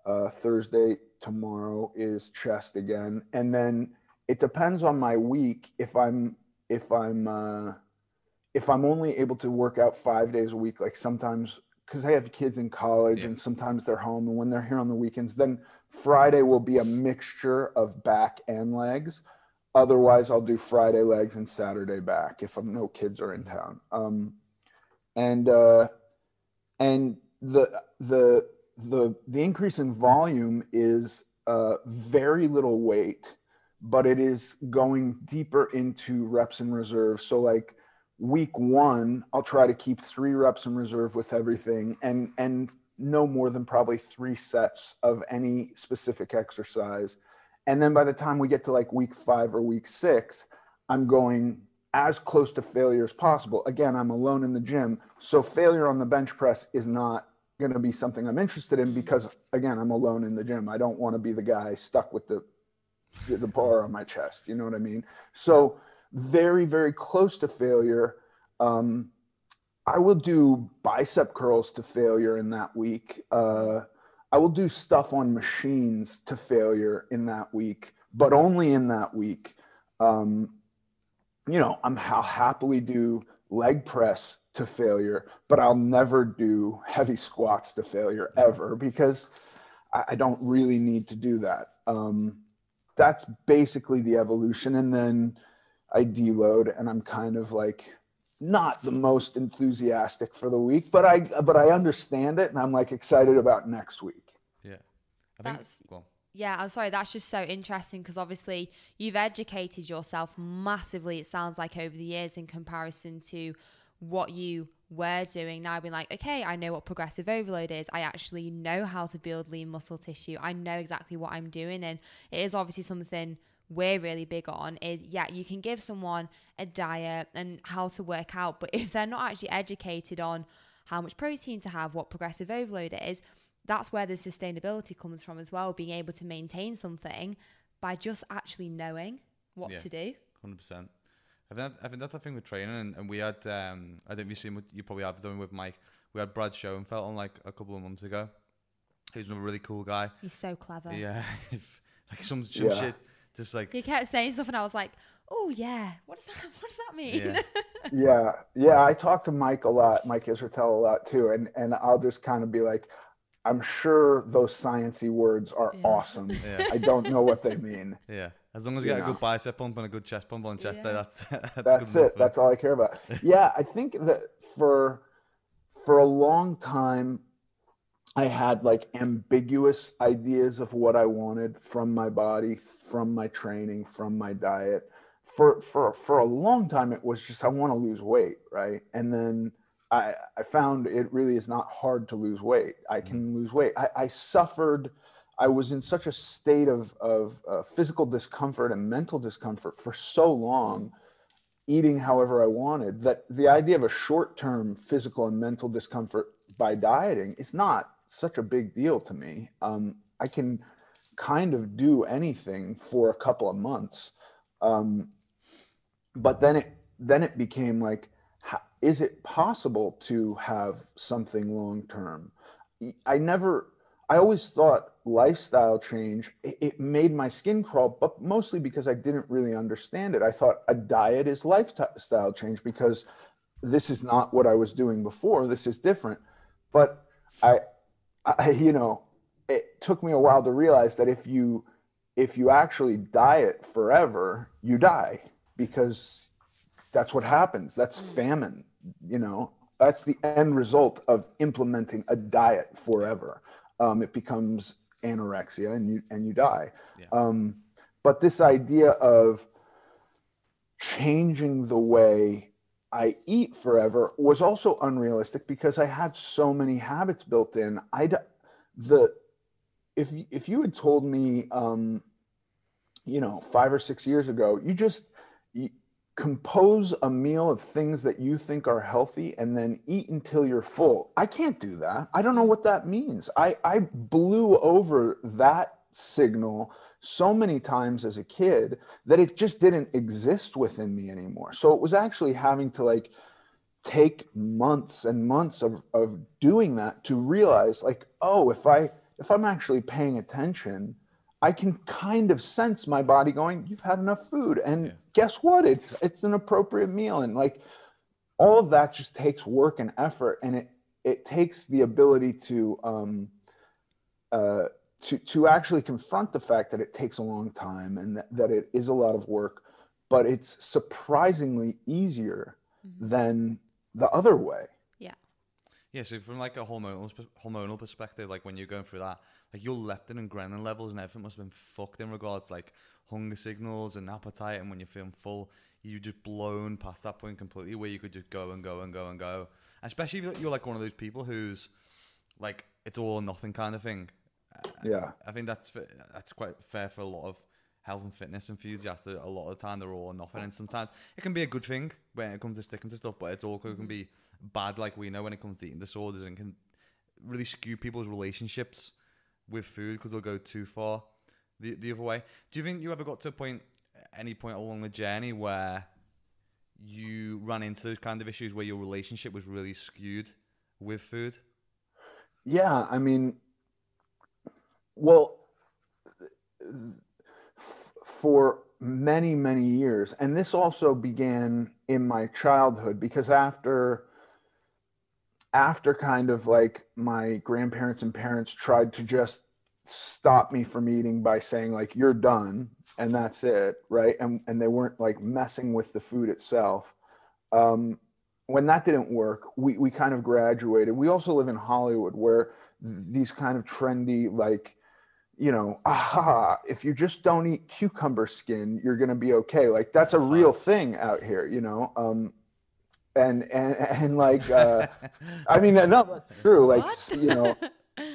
uh, thursday tomorrow is chest again. And then it depends on my week. If i'm if i'm uh, if I'm only able to work out five days a week, like sometimes because I have kids in college yeah. and sometimes they're home, and when they're here on the weekends, then Friday will be a mixture of back and legs. Otherwise, I'll do Friday legs and Saturday back if I'm, no kids are in town. Um, and uh, and the the the the increase in volume is uh, very little weight, but it is going deeper into reps and reserves. So like week one, I'll try to keep three reps in reserve with everything and and no more than probably three sets of any specific exercise. And then by the time we get to like week five or week six, I'm going as close to failure as possible. Again, I'm alone in the gym. So failure on the bench press is not going to be something I'm interested in because again, I'm alone in the gym. I don't want to be the guy stuck with the the bar on my chest. You know what I mean? So very, very close to failure. Um, I will do bicep curls to failure in that week. Uh, I will do stuff on machines to failure in that week, but only in that week. Um, you know, I'm, I'll happily do leg press to failure, but I'll never do heavy squats to failure ever because I, I don't really need to do that. Um, that's basically the evolution. And then, I deload and I'm kind of like not the most enthusiastic for the week, but I but I understand it and I'm like excited about next week. Yeah. I think That's, well. Yeah, I'm sorry, that's just so interesting because obviously you've educated yourself massively, it sounds like over the years in comparison to what you were doing now being like okay i know what progressive overload is i actually know how to build lean muscle tissue i know exactly what i'm doing and it is obviously something we're really big on is yeah, you can give someone a diet and how to work out, but if they're not actually educated on how much protein to have, what progressive overload is, that's where the sustainability comes from as well, being able to maintain something by just actually knowing what yeah, to do. 100%. I think, I think that's the thing with training, and, and we had, um, I think you seen what you probably have done with Mike. We had Brad Schoenfeld on like a couple of months ago. He's another really cool guy. He's so clever. Yeah, like some, some yeah. shit just like he kept saying stuff, and I was like, "Oh yeah, what does that? What does that mean?" Yeah, yeah, yeah. I talk to Mike a lot, Mike Israetel a lot too, and and I'll just kind of be like, "I'm sure those sciency words are yeah. awesome. Yeah. I don't know what they mean." Yeah. As long as you, you get know. a good bicep pump and a good chest pump on chest yeah. day, that's that's, that's it. That's all I care about. yeah, I think that for for a long time I had like ambiguous ideas of what I wanted from my body, from my training, from my diet. For for for a long time, it was just I want to lose weight, right? And then I, I found it really is not hard to lose weight. I can mm-hmm. lose weight. I, I, suffered, I was in such a state of, of uh, physical discomfort and mental discomfort for so long, eating however I wanted, that the idea of a short term physical and mental discomfort by dieting is not such a big deal to me. Um, I can kind of do anything for a couple of months. Um, but then it then it became like is it possible to have something long term i never i always thought lifestyle change it, it, made my skin crawl but mostly because i didn't really understand it i thought a diet is lifestyle change because this is not what i was doing before this is different but i i you know it took me a while to realize that if you if you actually diet forever you die because that's what happens that's mm. famine you know that's the end result of implementing a diet forever um, it becomes anorexia and you and you die yeah. um, but this idea of changing the way I eat forever was also unrealistic because I had so many habits built in. I the if if you had told me, um, you know, five or six years ago, you just you, compose a meal of things that you think are healthy and then eat until you're full. I can't do that. I don't know what that means. I, I blew over that signal so many times as a kid that it just didn't exist within me anymore. So it was actually having to like take months and months of, of doing that to realize like, oh, if I if I'm actually paying attention, I can kind of sense my body going, "You've had enough food," and yeah. guess what? It's it's an appropriate meal, and like all of that just takes work and effort, and it it takes the ability to um, uh, to to actually confront the fact that it takes a long time and that, that it is a lot of work, but it's surprisingly easier mm-hmm. than the other way. Yeah. Yeah. So from like a hormonal hormonal perspective, like when you're going through that like your leptin and ghrelin levels and everything must have been fucked in regards to, like hunger signals and appetite and when you're feeling full you just blown past that point completely where you could just go and go and go and go especially if you're like one of those people who's like it's all or nothing kind of thing yeah i think that's that's quite fair for a lot of health and fitness enthusiasts a lot of the time they're all or nothing and sometimes it can be a good thing when it comes to sticking to stuff but it's also can mm-hmm. be bad like we know when it comes to eating disorders and can really skew people's relationships with food because they'll go too far the the other way. Do you think you ever got to a point, any point along the journey where you ran into those kind of issues where your relationship was really skewed with food? Yeah, I mean, well, for many many years, and this also began in my childhood because after after kind of like my grandparents and parents tried to just stop me from eating by saying like you're done and that's it right? And and they weren't like messing with the food itself. Um, when that didn't work we we kind of graduated. We also live in hollywood where these kind of trendy like you know aha if you just don't eat cucumber skin you're going to be okay. Like that's a real thing out here you know um, and and and like uh i mean no that's true like what? you know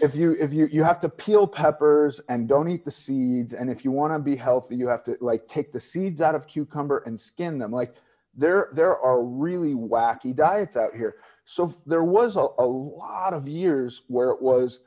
if you if you you have to peel peppers and don't eat the seeds and if you want to be healthy you have to like take the seeds out of cucumber and skin them. Like there there are really wacky diets out here. So there was a, a lot of years where it was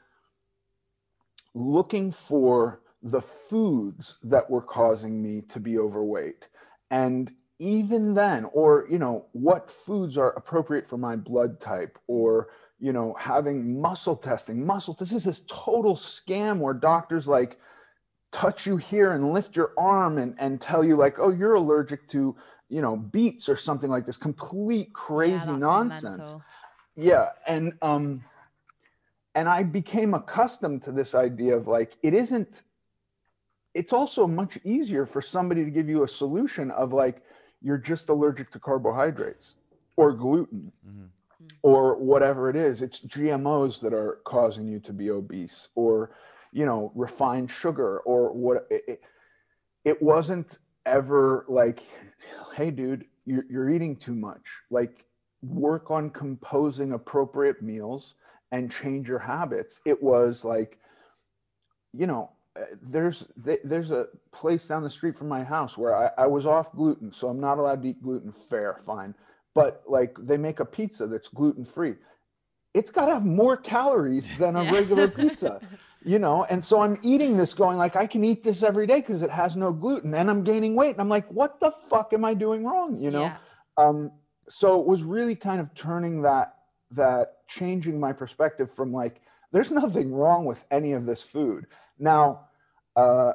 looking for the foods that were causing me to be overweight. And even then or you know what foods are appropriate for my blood type or you know having muscle testing. Muscle this is this total scam where doctors like touch you here and lift your arm and, and tell you like oh you're allergic to you know beets or something like this. Complete crazy yeah, nonsense. yeah and um and i became accustomed to this idea of like it isn't it's also much easier for somebody to give you a solution of like you're just allergic to carbohydrates or gluten mm-hmm. or whatever it is. It's GMOs that are causing you to be obese or, you know, refined sugar or what. It, it wasn't ever like, hey, dude, you're, you're eating too much. Like, work on composing appropriate meals and change your habits. It was like, you know, uh, there's there's a place down the street from my house where I, I was off gluten, so I'm not allowed to eat gluten. Fair, fine. But like they make a pizza that's gluten free. It's got to have more calories than a regular pizza, you know. And so I'm eating this, going like I can eat this every day because it has no gluten, and I'm gaining weight. And I'm like, what the fuck am I doing wrong? You know. Yeah. Um, so it was really kind of turning that that changing my perspective from like there's nothing wrong with any of this food now, uh,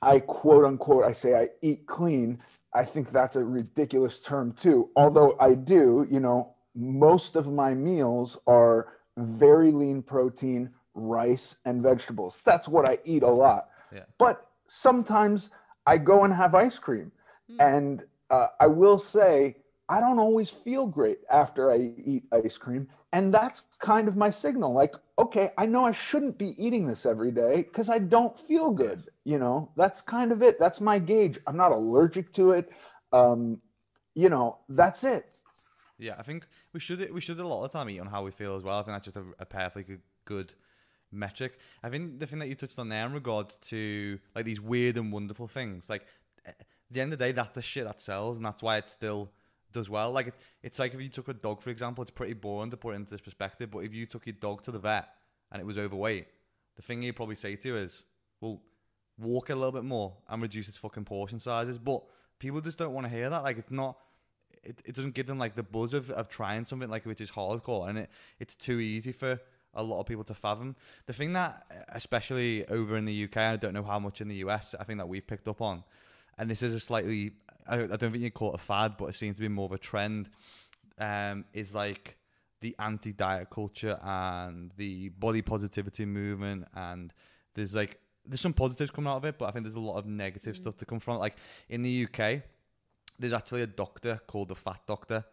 I quote unquote, I say I eat clean. I think that's a ridiculous term too. Although I do, you know, most of my meals are very lean protein, rice, and vegetables. That's what I eat a lot. Yeah. But sometimes I go and have ice cream. Mm. And uh, I will say, I don't always feel great after I eat ice cream. And that's kind of my signal like, okay, I know I shouldn't be eating this every day because I don't feel good. You know, that's kind of it. That's my gauge. I'm not allergic to it. Um, you know, that's it. Yeah, I think we should we should a lot of time eat on how we feel as well. I think that's just a, a perfectly good metric. I think the thing that you touched on there in regard to like these weird and wonderful things, like at the end of the day, that's the shit that sells, and that's why it's still does well. Like it, it's like if you took a dog, for example, it's pretty boring to put into this perspective. But if you took your dog to the vet and it was overweight, the thing you'd probably say to you is, "Well, walk a little bit more and reduce its fucking portion sizes." But people just don't want to hear that. Like it's not. It, it doesn't give them like the buzz of, of trying something like which is hardcore and it, it's too easy for a lot of people to fathom. The thing that, especially over in the UK, I don't know how much in the US, I think that we've picked up on, and this is a slightly I, I don't think you call it a fad, but it seems to be more of a trend. Um, is like the anti-diet culture and the body positivity movement, and there's like there's some positives coming out of it, but I think there's a lot of negative mm-hmm. stuff to come from. Like in the UK, there's actually a doctor called the Fat Doctor,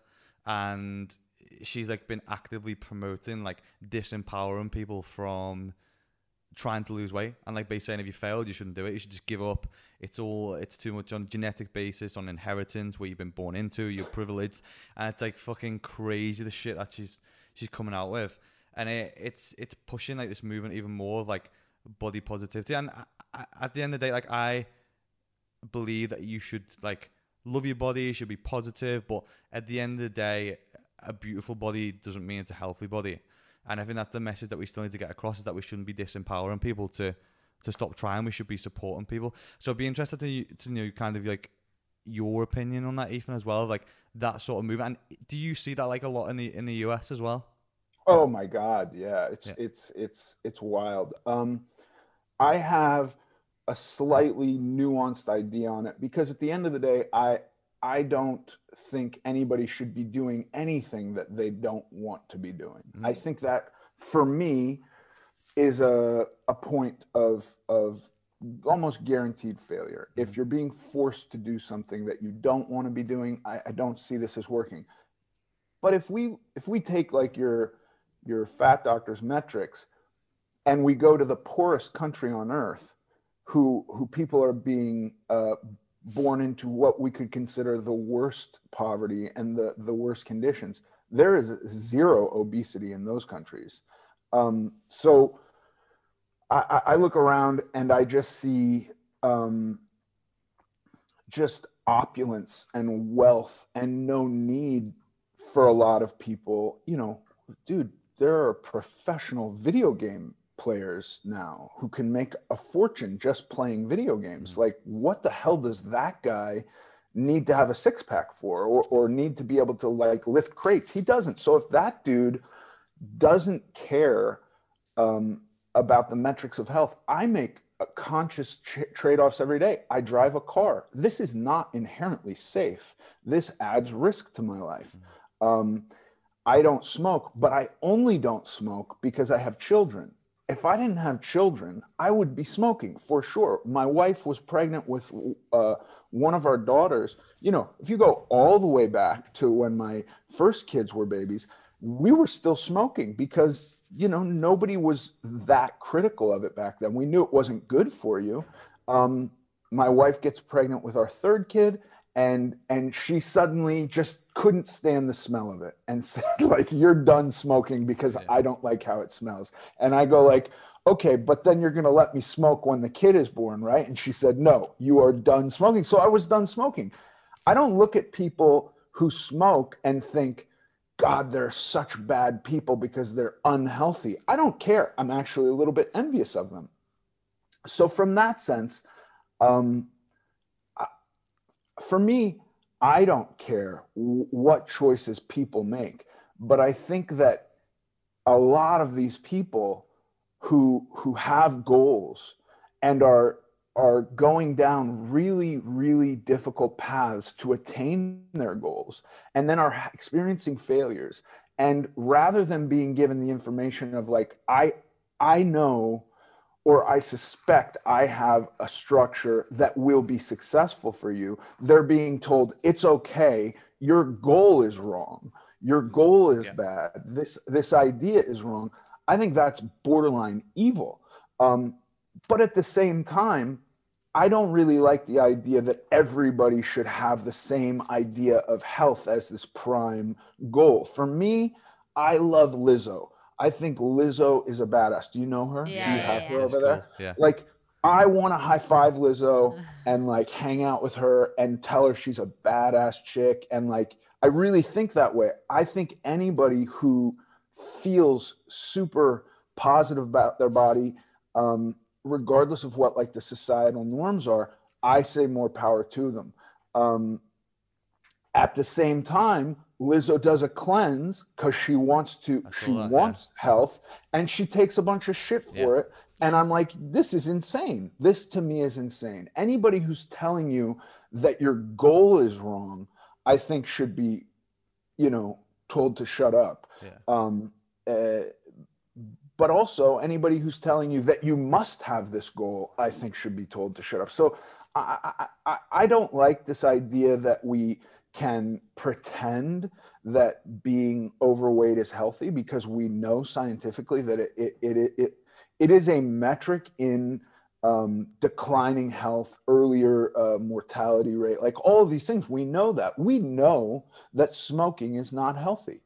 and she's like been actively promoting like disempowering people from trying to lose weight. And like basically saying if you failed you shouldn't do it. You should just give up. It's all it's too much on genetic basis on inheritance where you've been born into you're privileged and it's like fucking crazy the shit that she's she's coming out with. And it, it's it's pushing like this movement even more like body positivity. And I, I, at the end of the day like i believe that you should like love your body you should be positive. But at the end of the day a beautiful body doesn't mean it's a healthy body and I think that's the message that we still need to get across is that we shouldn't be disempowering people to to stop trying. We should be supporting people. So I'd be interested to to know kind of like your opinion on that, Ethan, as well, like that sort of movement. And do you see that like a lot in the in the US as well? Oh my God, yeah, it's yeah. it's it's it's wild. Um, I have a slightly nuanced idea on it because at the end of the day, I I don't think anybody should be doing anything that they don't want to be doing. Mm-hmm. I think that for me is a, a point of, of almost guaranteed failure. Mm-hmm. If you're being forced to do something that you don't want to be doing, I, I don't see this as working. But if we if we take like your your fat doctor's metrics and we go to the poorest country on earth who who people are being uh, born into what we could consider the worst poverty and the, the worst conditions. There is zero obesity in those countries. Um, so I, I, look around and I just see um, just opulence and wealth and no need for a lot of people. You know, dude, there are professional video game players now who can make a fortune just playing video games. Mm-hmm. Like, what the hell does that guy need to have a six pack for or, or need to be able to like lift crates? He doesn't. So, if that dude doesn't care um, about the metrics of health, I make conscious ch- trade offs every day. I drive a car. This is not inherently safe. This adds risk to my life. Mm-hmm. Um, I don't smoke, but I only don't smoke because I have children if I didn't have children, I would be smoking for sure. My wife was pregnant with uh, one of our daughters. You know, if you go all the way back to when my first kids were babies, we were still smoking because, you know, nobody was that critical of it back then. We knew it wasn't good for you. Um, my wife gets pregnant with our third kid and and she suddenly just couldn't stand the smell of it and said like you're done smoking because yeah. I don't like how it smells. And I go like okay, but then you're going to let me smoke when the kid is born, right? And she said, no, you are done smoking. So I was done smoking. I don't look at people who smoke and think, God, they're such bad people because they're unhealthy. I don't care. I'm actually a little bit envious of them. So, from that sense, um, for me, I don't care what choices people make, but I think that a lot of these people who who have goals and are are going down really, really difficult paths to attain their goals and then are experiencing failures. And rather than being given the information of like, I, I know or I suspect I have a structure that will be successful for you, they're being told it's okay. Your goal is wrong. Your goal is yeah. bad. This this idea is wrong. I think that's borderline evil. Um, but at the same time, I don't really like the idea that everybody should have the same idea of health as this prime goal. For me, I love Lizzo. I think Lizzo is a badass. Do you know her? Yeah, you have yeah, her yeah. over there? Yeah. Like I want to high five Lizzo and like hang out with her and tell her she's a badass chick and like I really think that way. I think anybody who feels super positive about their body um, regardless of what like the societal norms are, I say more power to them. Um, at the same time, Lizzo does a cleanse because she wants to, she that, wants health, and she takes a bunch of shit for yeah. it. And I'm like, this is insane. This to me is insane. Anybody who's telling you that your goal is wrong, I think should be, you know, told to shut up. Yeah. Um, uh, but also anybody who's telling you that you must have this goal i think should be told to shut up so i i, I don't like this idea that we can pretend that being overweight is healthy because we know scientifically that it it it, it, it is a metric in um, declining health, earlier uh, mortality rate, like all of these things. We know that. We know that smoking is not healthy.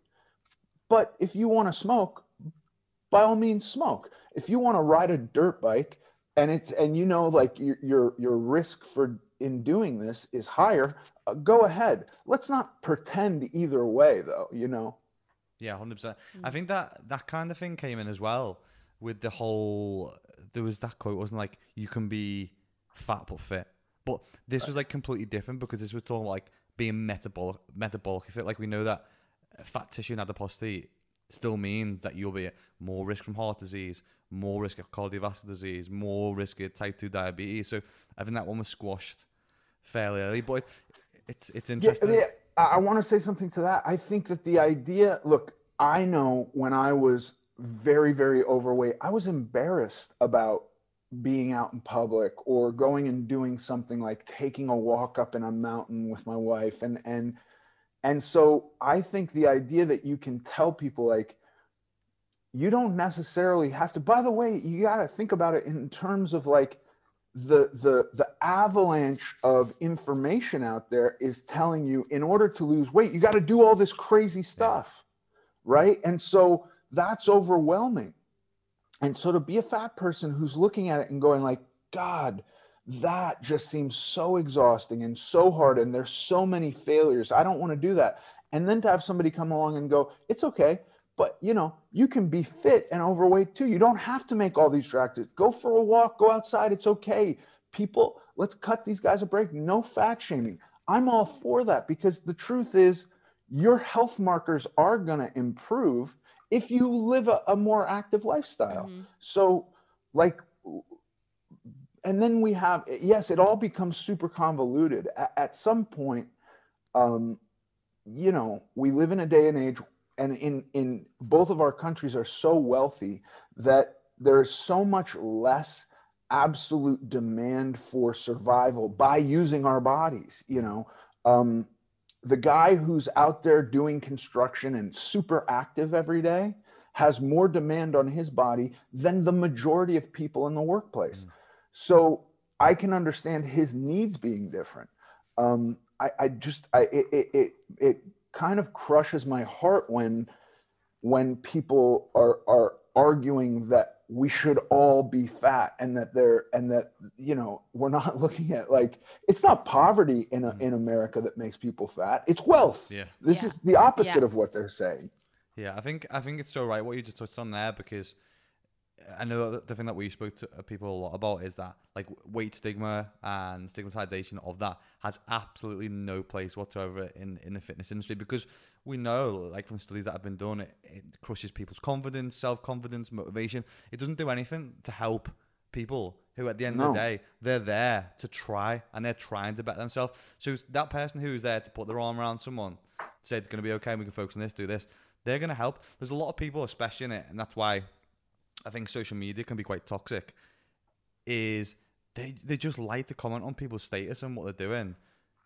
But if you want to smoke, by all means smoke. If you want to ride a dirt bike and it's and you know like your your, your risk for in doing this is higher, uh, go ahead. Let's not pretend either way though, you know. Yeah, 100%. Mm. I think that that kind of thing came in as well with the whole there was that quote wasn't like you can be fat but fit. But this was like completely different because this was talking like being metabolic metabolic fit. Like we know that fat tissue and adiposity still means that you'll be at more risk from heart disease, more risk of cardiovascular disease, more risk of type 2 diabetes. So I think that one was squashed fairly early, but it's, it's interesting. Yeah, yeah, I want to say something to that. I think that the idea, look, I know when I was very, very overweight, I was embarrassed about being out in public or going and doing something like taking a walk up in a mountain with my wife and, and, and so I think the idea that you can tell people like you don't necessarily have to by the way, you got to think about it in terms of like the the the avalanche of information out there is telling you in order to lose weight, you got to do all this crazy stuff. Right? And so that's overwhelming. And so to be a fat person who's looking at it and going like, God, that just seems so exhausting and so hard and there's so many failures i don't want to do that and then to have somebody come along and go it's okay but you know you can be fit and overweight too. You don't have to make all these drastic go for a walk go outside it's okay. People let's cut these guys a break. No fat shaming. I'm all for that because the truth is your health markers are going to improve if you live a, a more active lifestyle. Mm-hmm. so like and then we have yes it all becomes super convoluted. At, at some point um, you know we live in a day and age and in in both of our countries are so wealthy that there's so much less absolute demand for survival by using our bodies you know um, the guy who's out there doing construction and super active every day has more demand on his body than the majority of people in the workplace mm. So I can understand his needs being different. Um, I, I just, I, it, it, it, kind of crushes my heart when when people are are arguing that we should all be fat and that they're and that you know we're not looking at like it's not poverty in a, mm. in America that makes people fat it's wealth yeah this yeah. is the opposite yeah. of what they're saying yeah I think I think it's so right what you just touched on there because I know the thing that we spoke to uh, people a lot about is that like weight stigma and stigmatization of that has absolutely no place whatsoever in, in the fitness industry because we know like from studies that have been done it, it crushes people's confidence, self confidence, motivation. It doesn't do anything to help people who at the end no. of the day they're there to try and they're trying to better themselves. So that person who's there to put their arm around someone, say it's going to be okay, we can focus on this, do this. They're going to help. There's a lot of people, especially in it, and that's why I think social media can be quite toxic, is they they just like to comment on people's status and what they're doing,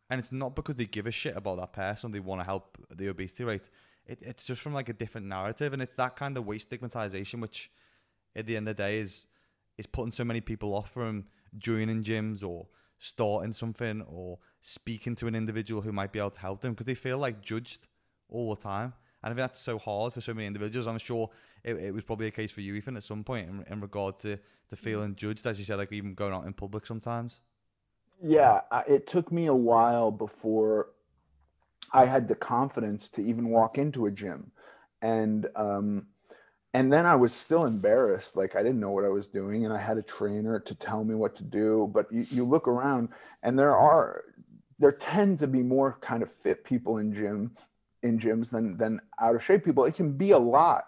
and it's not because they give a shit about that person. They want to help the obesity rate. It, it's just from like a different narrative, and it's that kind of weight stigmatization, which at the end of the day is is putting so many people off from joining gyms or starting something or speaking to an individual who might be able to help them because they feel like judged all the time. And I think that's so hard for so many individuals. I'm sure it, it was probably a case for you, even at some point, in, in regard to, to feeling judged, as you said, like even going out in public sometimes. Yeah, it took me a while before I had the confidence to even walk into a gym. And, um, and then I was still embarrassed. Like I didn't know what I was doing, and I had a trainer to tell me what to do. But you, you look around, and there are there tend to be more kind of fit people in gym in gyms than than out of shape people. It can be a lot.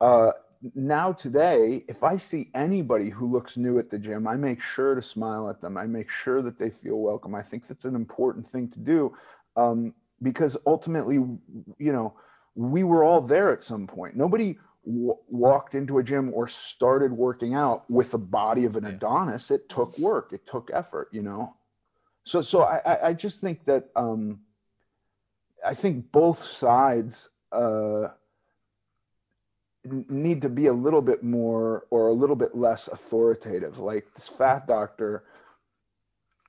Uh, now today, if I see anybody who looks new at the gym, I make sure to smile at them. I make sure that they feel welcome. I think that's an important thing to do um, because ultimately, you know, we were all there at some point. Nobody w- walked into a gym or started working out with the body of an Adonis. It took work. It took effort. You know, so so I I just think that. Um, I think both sides uh, need to be a little bit more or a little bit less authoritative. Like this fat doctor,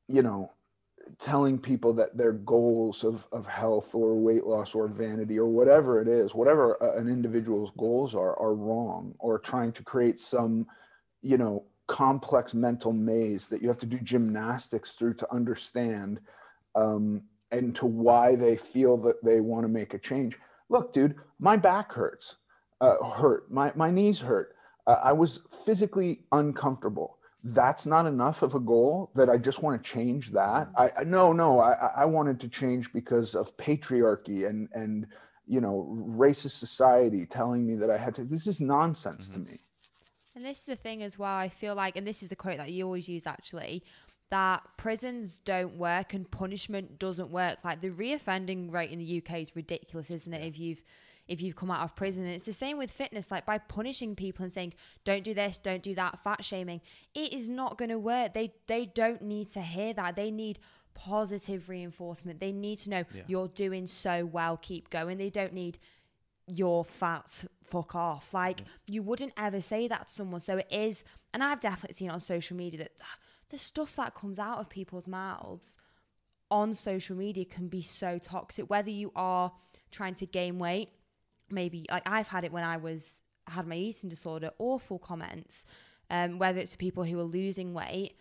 you know, telling people that their goals of, of health or weight loss or vanity or whatever it is, whatever an individual's goals are, are wrong, or trying to create some, you know, complex mental maze that you have to do gymnastics through to understand. Um, and to why they feel that they want to make a change. Look, dude, my back hurts, uh, hurt, my, my knees hurt. Uh, I was physically uncomfortable. That's not enough of a goal that I just want to change that. I, I no, no, I, I wanted to change because of patriarchy and, and, you know, racist society telling me that I had to, this is nonsense mm-hmm. to me. And this is the thing as well. I feel like, and this is the quote that you always use actually that prisons don't work and punishment doesn't work. Like the reoffending rate in the UK is ridiculous, isn't it? If you've if you've come out of prison. And it's the same with fitness, like by punishing people and saying, don't do this, don't do that, fat shaming, it is not gonna work. They they don't need to hear that. They need positive reinforcement. They need to know yeah. you're doing so well, keep going. They don't need your fat fuck off. Like mm-hmm. you wouldn't ever say that to someone. So it is and I've definitely seen on social media that the stuff that comes out of people's mouths on social media can be so toxic. Whether you are trying to gain weight maybe like I've had it when I was had my eating disorder awful comments um, whether it's people who are losing weight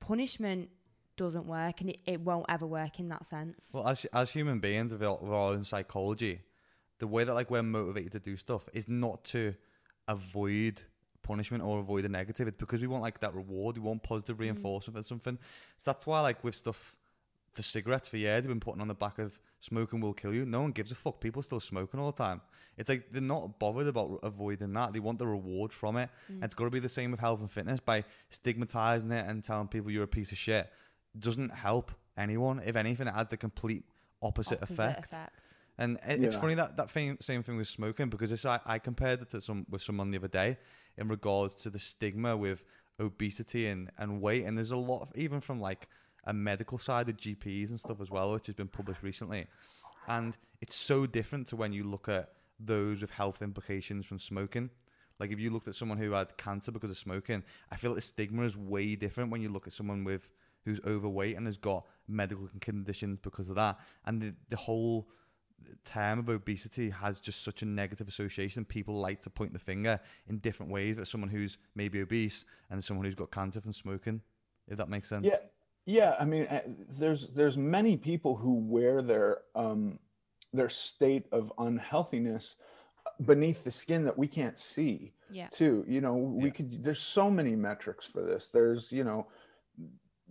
punishment doesn't work and it, it won't ever work in that sense. Well as, as human beings with our own psychology the way that like we're motivated to do stuff is not to avoid punishment or avoid the negative. It's because we want like that reward. We want positive mm. reinforcement mm. or something. So that's why like with stuff for cigarettes for years, they've been putting on the back of smoking will kill you. No one gives a fuck. People still smoking all the time. It's like they're not bothered about avoiding that. They want the reward from it. Mm. And it's got to be the same with health and fitness by stigmatizing it and telling people you're a piece of shit. Doesn't help anyone. If anything, it has the complete opposite, opposite effect. effect. And it, yeah. it's funny that that same thing with smoking because it's, I, I compared it to some with someone the other day in regards to the stigma with obesity and, and weight. And there's a lot of, even from like a medical side of GPs and stuff as well, which has been published recently. And it's so different to when you look at those with health implications from smoking. Like if you looked at someone who had cancer because of smoking, I feel like the stigma is way different when you look at someone with who's overweight and has got medical conditions because of that. And the, the whole term of obesity has just such a negative association. People like to point the finger in different ways at someone who's maybe obese and someone who's got cancer from smoking. If that makes sense. Yeah, yeah. I mean, uh, there's there's many people who wear their um, their state of unhealthiness beneath the skin that we can't see. Yeah. Too. You know, we Yeah. could. There's so many metrics for this. There's you know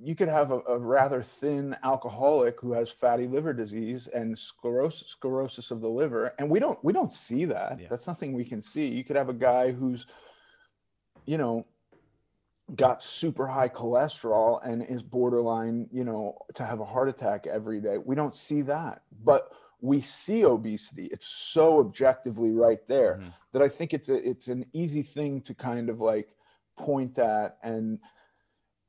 you could have a, a rather thin alcoholic who has fatty liver disease and sclerosis, sclerosis of the liver, and we don't we don't see that. Yeah. That's nothing we can see. You could have a guy who's, you know, got super high cholesterol and is borderline, you know, to have a heart attack every day. We don't see that, but we see obesity. It's so objectively right there Mhm. that I think it's a it's an easy thing to kind of like point at and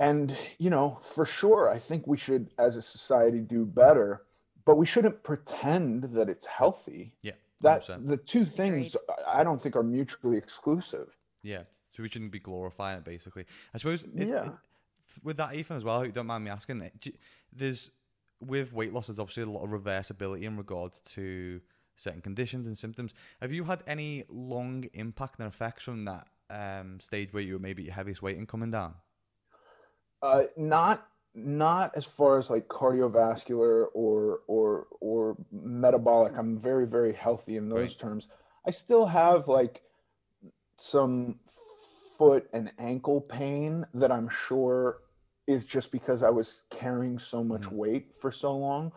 and you know for sure i think we should as a society do better but we shouldn't pretend that it's healthy Yeah. that 100%. the two things i don't think are mutually exclusive Yeah, so we shouldn't be glorifying it. Basically, I suppose. If, Yeah. if- with that, Ethan, as well, who don't mind me asking, eh, do there's with weight loss, there's obviously a lot of reversibility in regards to certain conditions and symptoms. Have you had any long impact and effects from that um, stage where you were maybe at your heaviest weight and coming down? Uh not not as far as like cardiovascular or or or metabolic i'm very very healthy in those Great. terms i still have like some foot and ankle pain that i'm sure is just because i was carrying so much Mhm. weight for so long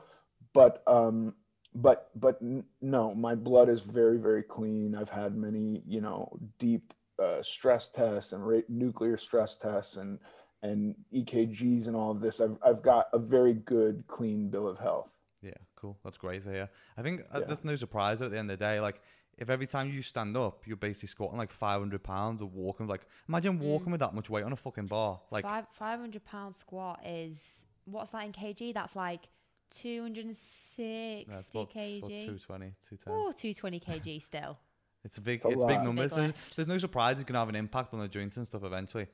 but um but but no my blood is very very clean i've had many you know deep uh, stress tests and nuclear stress tests and and EKGs and all of this, I've I've got a very good, clean bill of health. Yeah, cool. That's great to hear. I think uh, Yeah. that's no surprise at the end of the day. Like, if every time you stand up, you're basically squatting like 500 pounds or walking, like, imagine walking with that much weight on a fucking bar. Like, Five five hundred pound squat is what's that in kg? That's like 260 yeah, it's sixty about, about kg. 220, 210. Oh, 220 kg still. It's a big, It's a it's big numbers. Big There's, there's no surprise it's gonna have an impact on the joints and stuff eventually.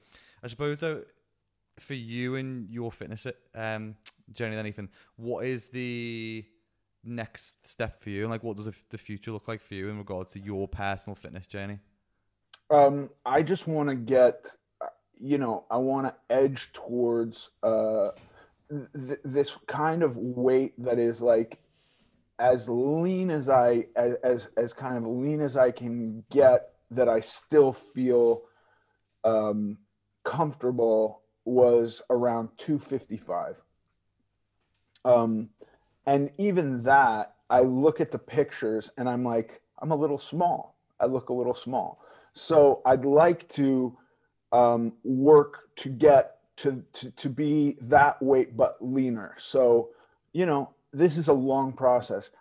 I suppose though, for you and your fitness um, journey, then Ethan, what is the next step for you, and like what does the, future look like for you in regards to your personal fitness journey? Um, I just want to get, uh, you know, I want to edge towards uh, th- this kind of weight that is like as lean as I as, as as kind of lean as I can get that I still feel um, comfortable was around 255. Um, and even that, I look at the pictures and I'm like, I'm a little small. I look a little small. So I'd like to um, work to get to, to to be that weight but leaner. So you know, this is a long process.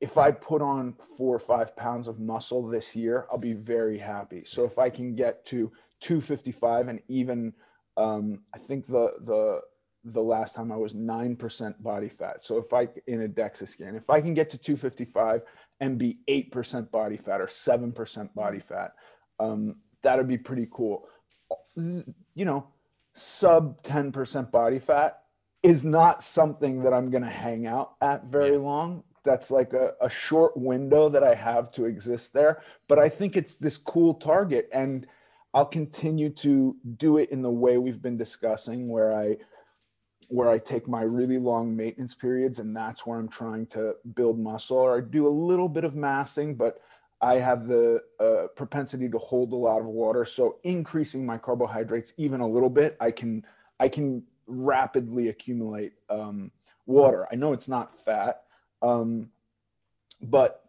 If I put on four or five pounds of muscle this year, I'll be very happy. So if I can get to 255 and even um, I think the the the last time I was nine percent body fat. So if I in a DEXA scan, if I can get to 255 and be eight percent body fat or seven percent body fat, um, that'd be pretty cool. You know, sub 10% body fat is not something that I'm going to hang out at very Yeah. long. That's like a, a short window that I have to exist there. But I think it's this cool target. And I'll continue to do it in the way we've been discussing, where I where I take my really long maintenance periods and that's where I'm trying to build muscle or I do a little bit of massing, but I have the uh, propensity to hold a lot of water. So increasing my carbohydrates even a little bit, I can I can rapidly accumulate um, water. I know it's not fat, um, but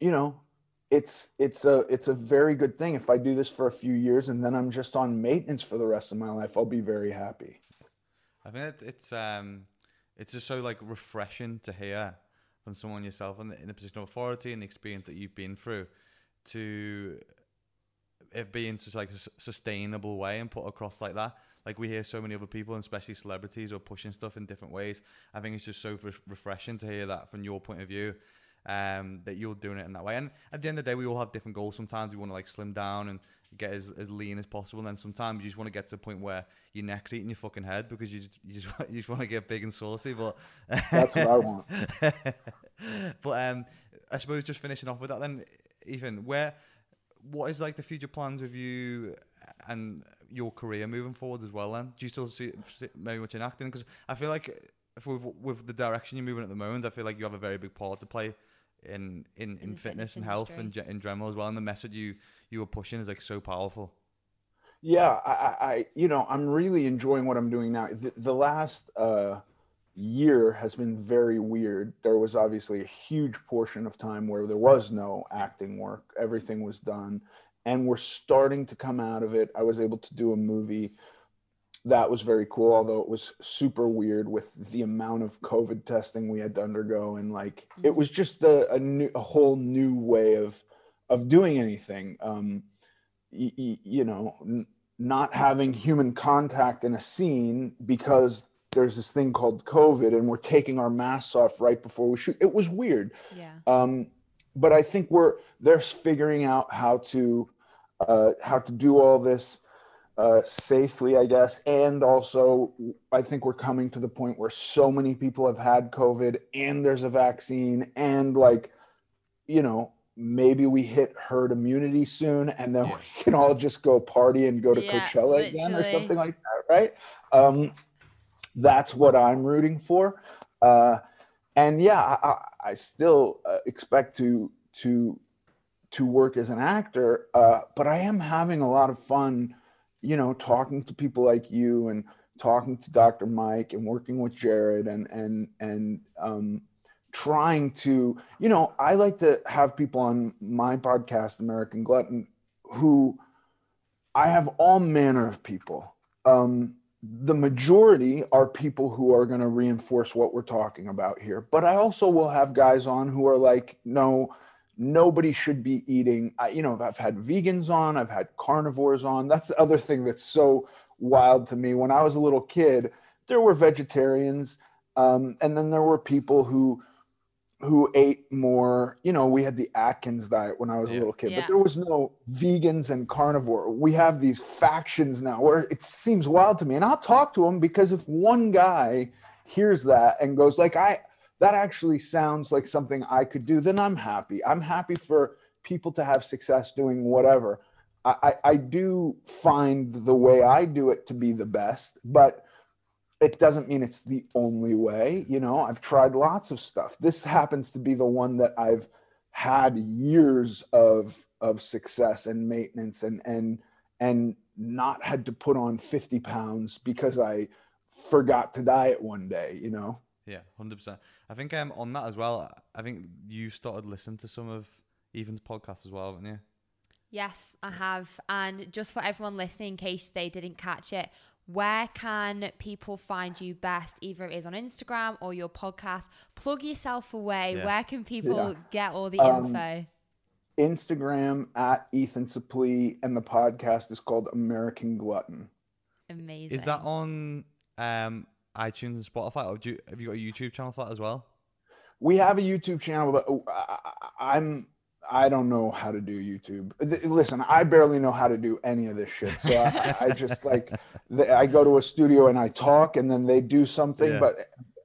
you know, it's it's a it's a very good thing. If I do this for a few years and then I'm just on maintenance for the rest of my life, I'll be very happy. I think it, it's um, it's just so like refreshing to hear from someone yourself in the, in the position of authority and the experience that you've been through to it be in such like a sustainable way and put across like that. Like we hear so many other people, especially celebrities, are pushing stuff in different ways. I think it's just so re- refreshing to hear that from your point of view. Um, that you're doing it in that way. And at the end of the day, we all have different goals. Sometimes we want to like slim down and get as, as lean as possible. And then sometimes you just want to get to a point where your neck's eating your fucking head because you just, you just, you just want to get big and saucy. But that's what I want. but um, I suppose just finishing off with that, then Ethan, where what is like the future plans with you and your career moving forward as well? Then do you still see, very much in acting? Because I feel like with with the direction you're moving at the moment, I feel like you have a very big part to play in in, in, in fitness, fitness, and health and in general as well. And the message you you were pushing is like so powerful. Yeah, I, I you know I'm really enjoying what I'm doing now. The, the last uh, year has been very weird. There was obviously a huge portion of time where there was no acting work. Everything was done, and we're starting to come out of it. I was able to do a movie that was very cool although it was super weird with the amount of covid testing we had to undergo and like mm-hmm. it was just a, a, new a whole new way of of doing anything. Um y- y- you know n- not having human contact in a scene because there's this thing called covid and we're taking our masks off right before we shoot. It was weird. Yeah. Um but i think we're they're figuring out how to uh how to do all this uh, safely, I guess. And also, I think we're coming to the point where so many people have had COVID and there's a vaccine, and like, you know, maybe we hit herd immunity soon and then we can all just go party and go to yeah, Coachella literally. again or something like that, right? Um, that's what I'm rooting for. Uh, and yeah, I, I still uh, expect to to to work as an actor, uh, but I am having a lot of fun you know, talking to people like you and talking to Dr. Mike and working with Jared and and and um, trying to, you know, I like to have people on my podcast, American Glutton, who I have all manner of people. Um, the majority are people who are going to reinforce what we're talking about here, but I also will have guys on who are like, no, nobody should be eating. I, you know i've had vegans on i've had carnivores on. That's the other thing that's so wild to me. When i was a little kid there were vegetarians um, and then there were people who who ate more. You know we had the atkins diet when i was yeah. a little kid yeah. but there was no vegans and carnivore. We have these factions now where it seems wild to me and i'll talk to them because if one guy hears that and goes like i that actually sounds like something I could do, then I'm happy. I'm happy for people to have success doing whatever. I, I, do find the way I do it to be the best, but it doesn't mean it's the only way. You know, I've tried lots of stuff. This happens to be the one that I've had years of of success and maintenance and and and not had to put on 50 pounds because I forgot to diet one day, you know. Yeah, hundred percent. I think um on that as well. I think you started listening to some of Ethan's podcast as well, haven't you? Yes, I have. And just for everyone listening, in case they didn't catch it, where can people find you best? Either it is on Instagram or your podcast. Plug yourself away. Yeah. Where can people yeah. get all the um, info? Instagram at Ethan Suplee, and the podcast is called American Glutton. Amazing. Is that on um iTunes and Spotify? Or do you, have you got a YouTube channel for that as well? We have a YouTube channel, but oh, I'm I don't know how to do YouTube. Listen, I barely know how to do any of this shit. So I, I just like I go to a studio and I talk, and then they do something. Yeah. But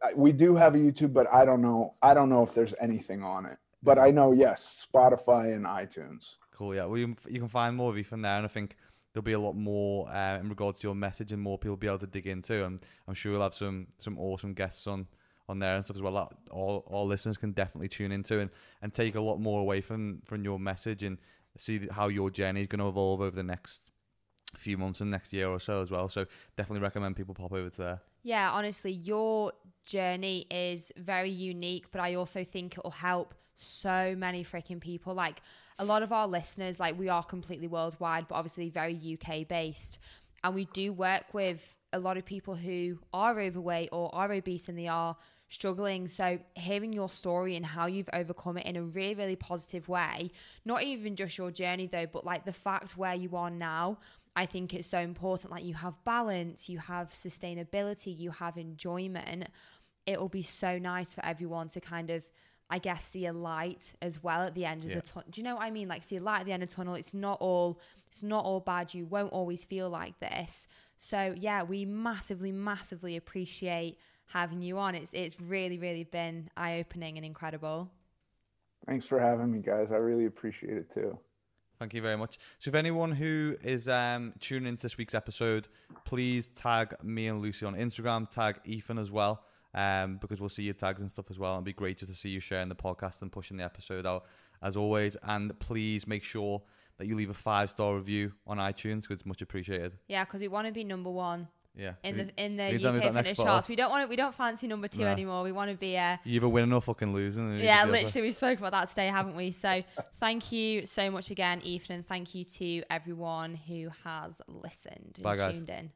uh, we do have a YouTube, but I don't know. I don't know if there's anything on it. But I know yes, Spotify and iTunes. Cool. Yeah. Well, you, you can find more of you from there, and I think there'll be a lot more uh, in regards to your message and more people will be able to dig into. And I'm sure we'll have some some awesome guests on on there and stuff as well that all, all listeners can definitely tune into and, and take a lot more away from from your message and see how your journey is going to evolve over the next few months and next year or so as well. So definitely recommend people pop over to there. Yeah, honestly, your journey is very unique, but I also think it will help so many freaking people. Like a lot of our listeners, like we are completely worldwide, but obviously very UK based. And we do work with a lot of people who are overweight or are obese and they are struggling. So, hearing your story and how you've overcome it in a really, really positive way, not even just your journey though, but like the fact where you are now, I think it's so important. Like, you have balance, you have sustainability, you have enjoyment. It will be so nice for everyone to kind of I guess see a light as well at the end of Yeah. the tunnel. Do you know what I mean? Like see a light at the end of the tunnel. It's not all it's not all bad. You won't always feel like this. So yeah, we massively, massively appreciate having you on. It's it's really, really been eye opening and incredible. Thanks for having me, guys. I really appreciate it too. Thank you very much. So, if anyone who is um, tuning into this week's episode, please tag me and Lucy on Instagram, tag Ethan as well, um, because we'll see your tags and stuff as well. And it'd be great just to see you sharing the podcast and pushing the episode out as always. And please make sure that you leave a five star review on iTunes because it's much appreciated. Yeah, because we want to be number one Yeah. in We- the in the we done with UK fitness charts. We don't want to, we don't fancy number two No. anymore. We want to be uh, you either winning or fucking losing. yeah, can deal with it. literally, we spoke about that today, haven't we? So, thank you so much again, Ethan, and thank you to everyone who has listened and Bye, guys. tuned in.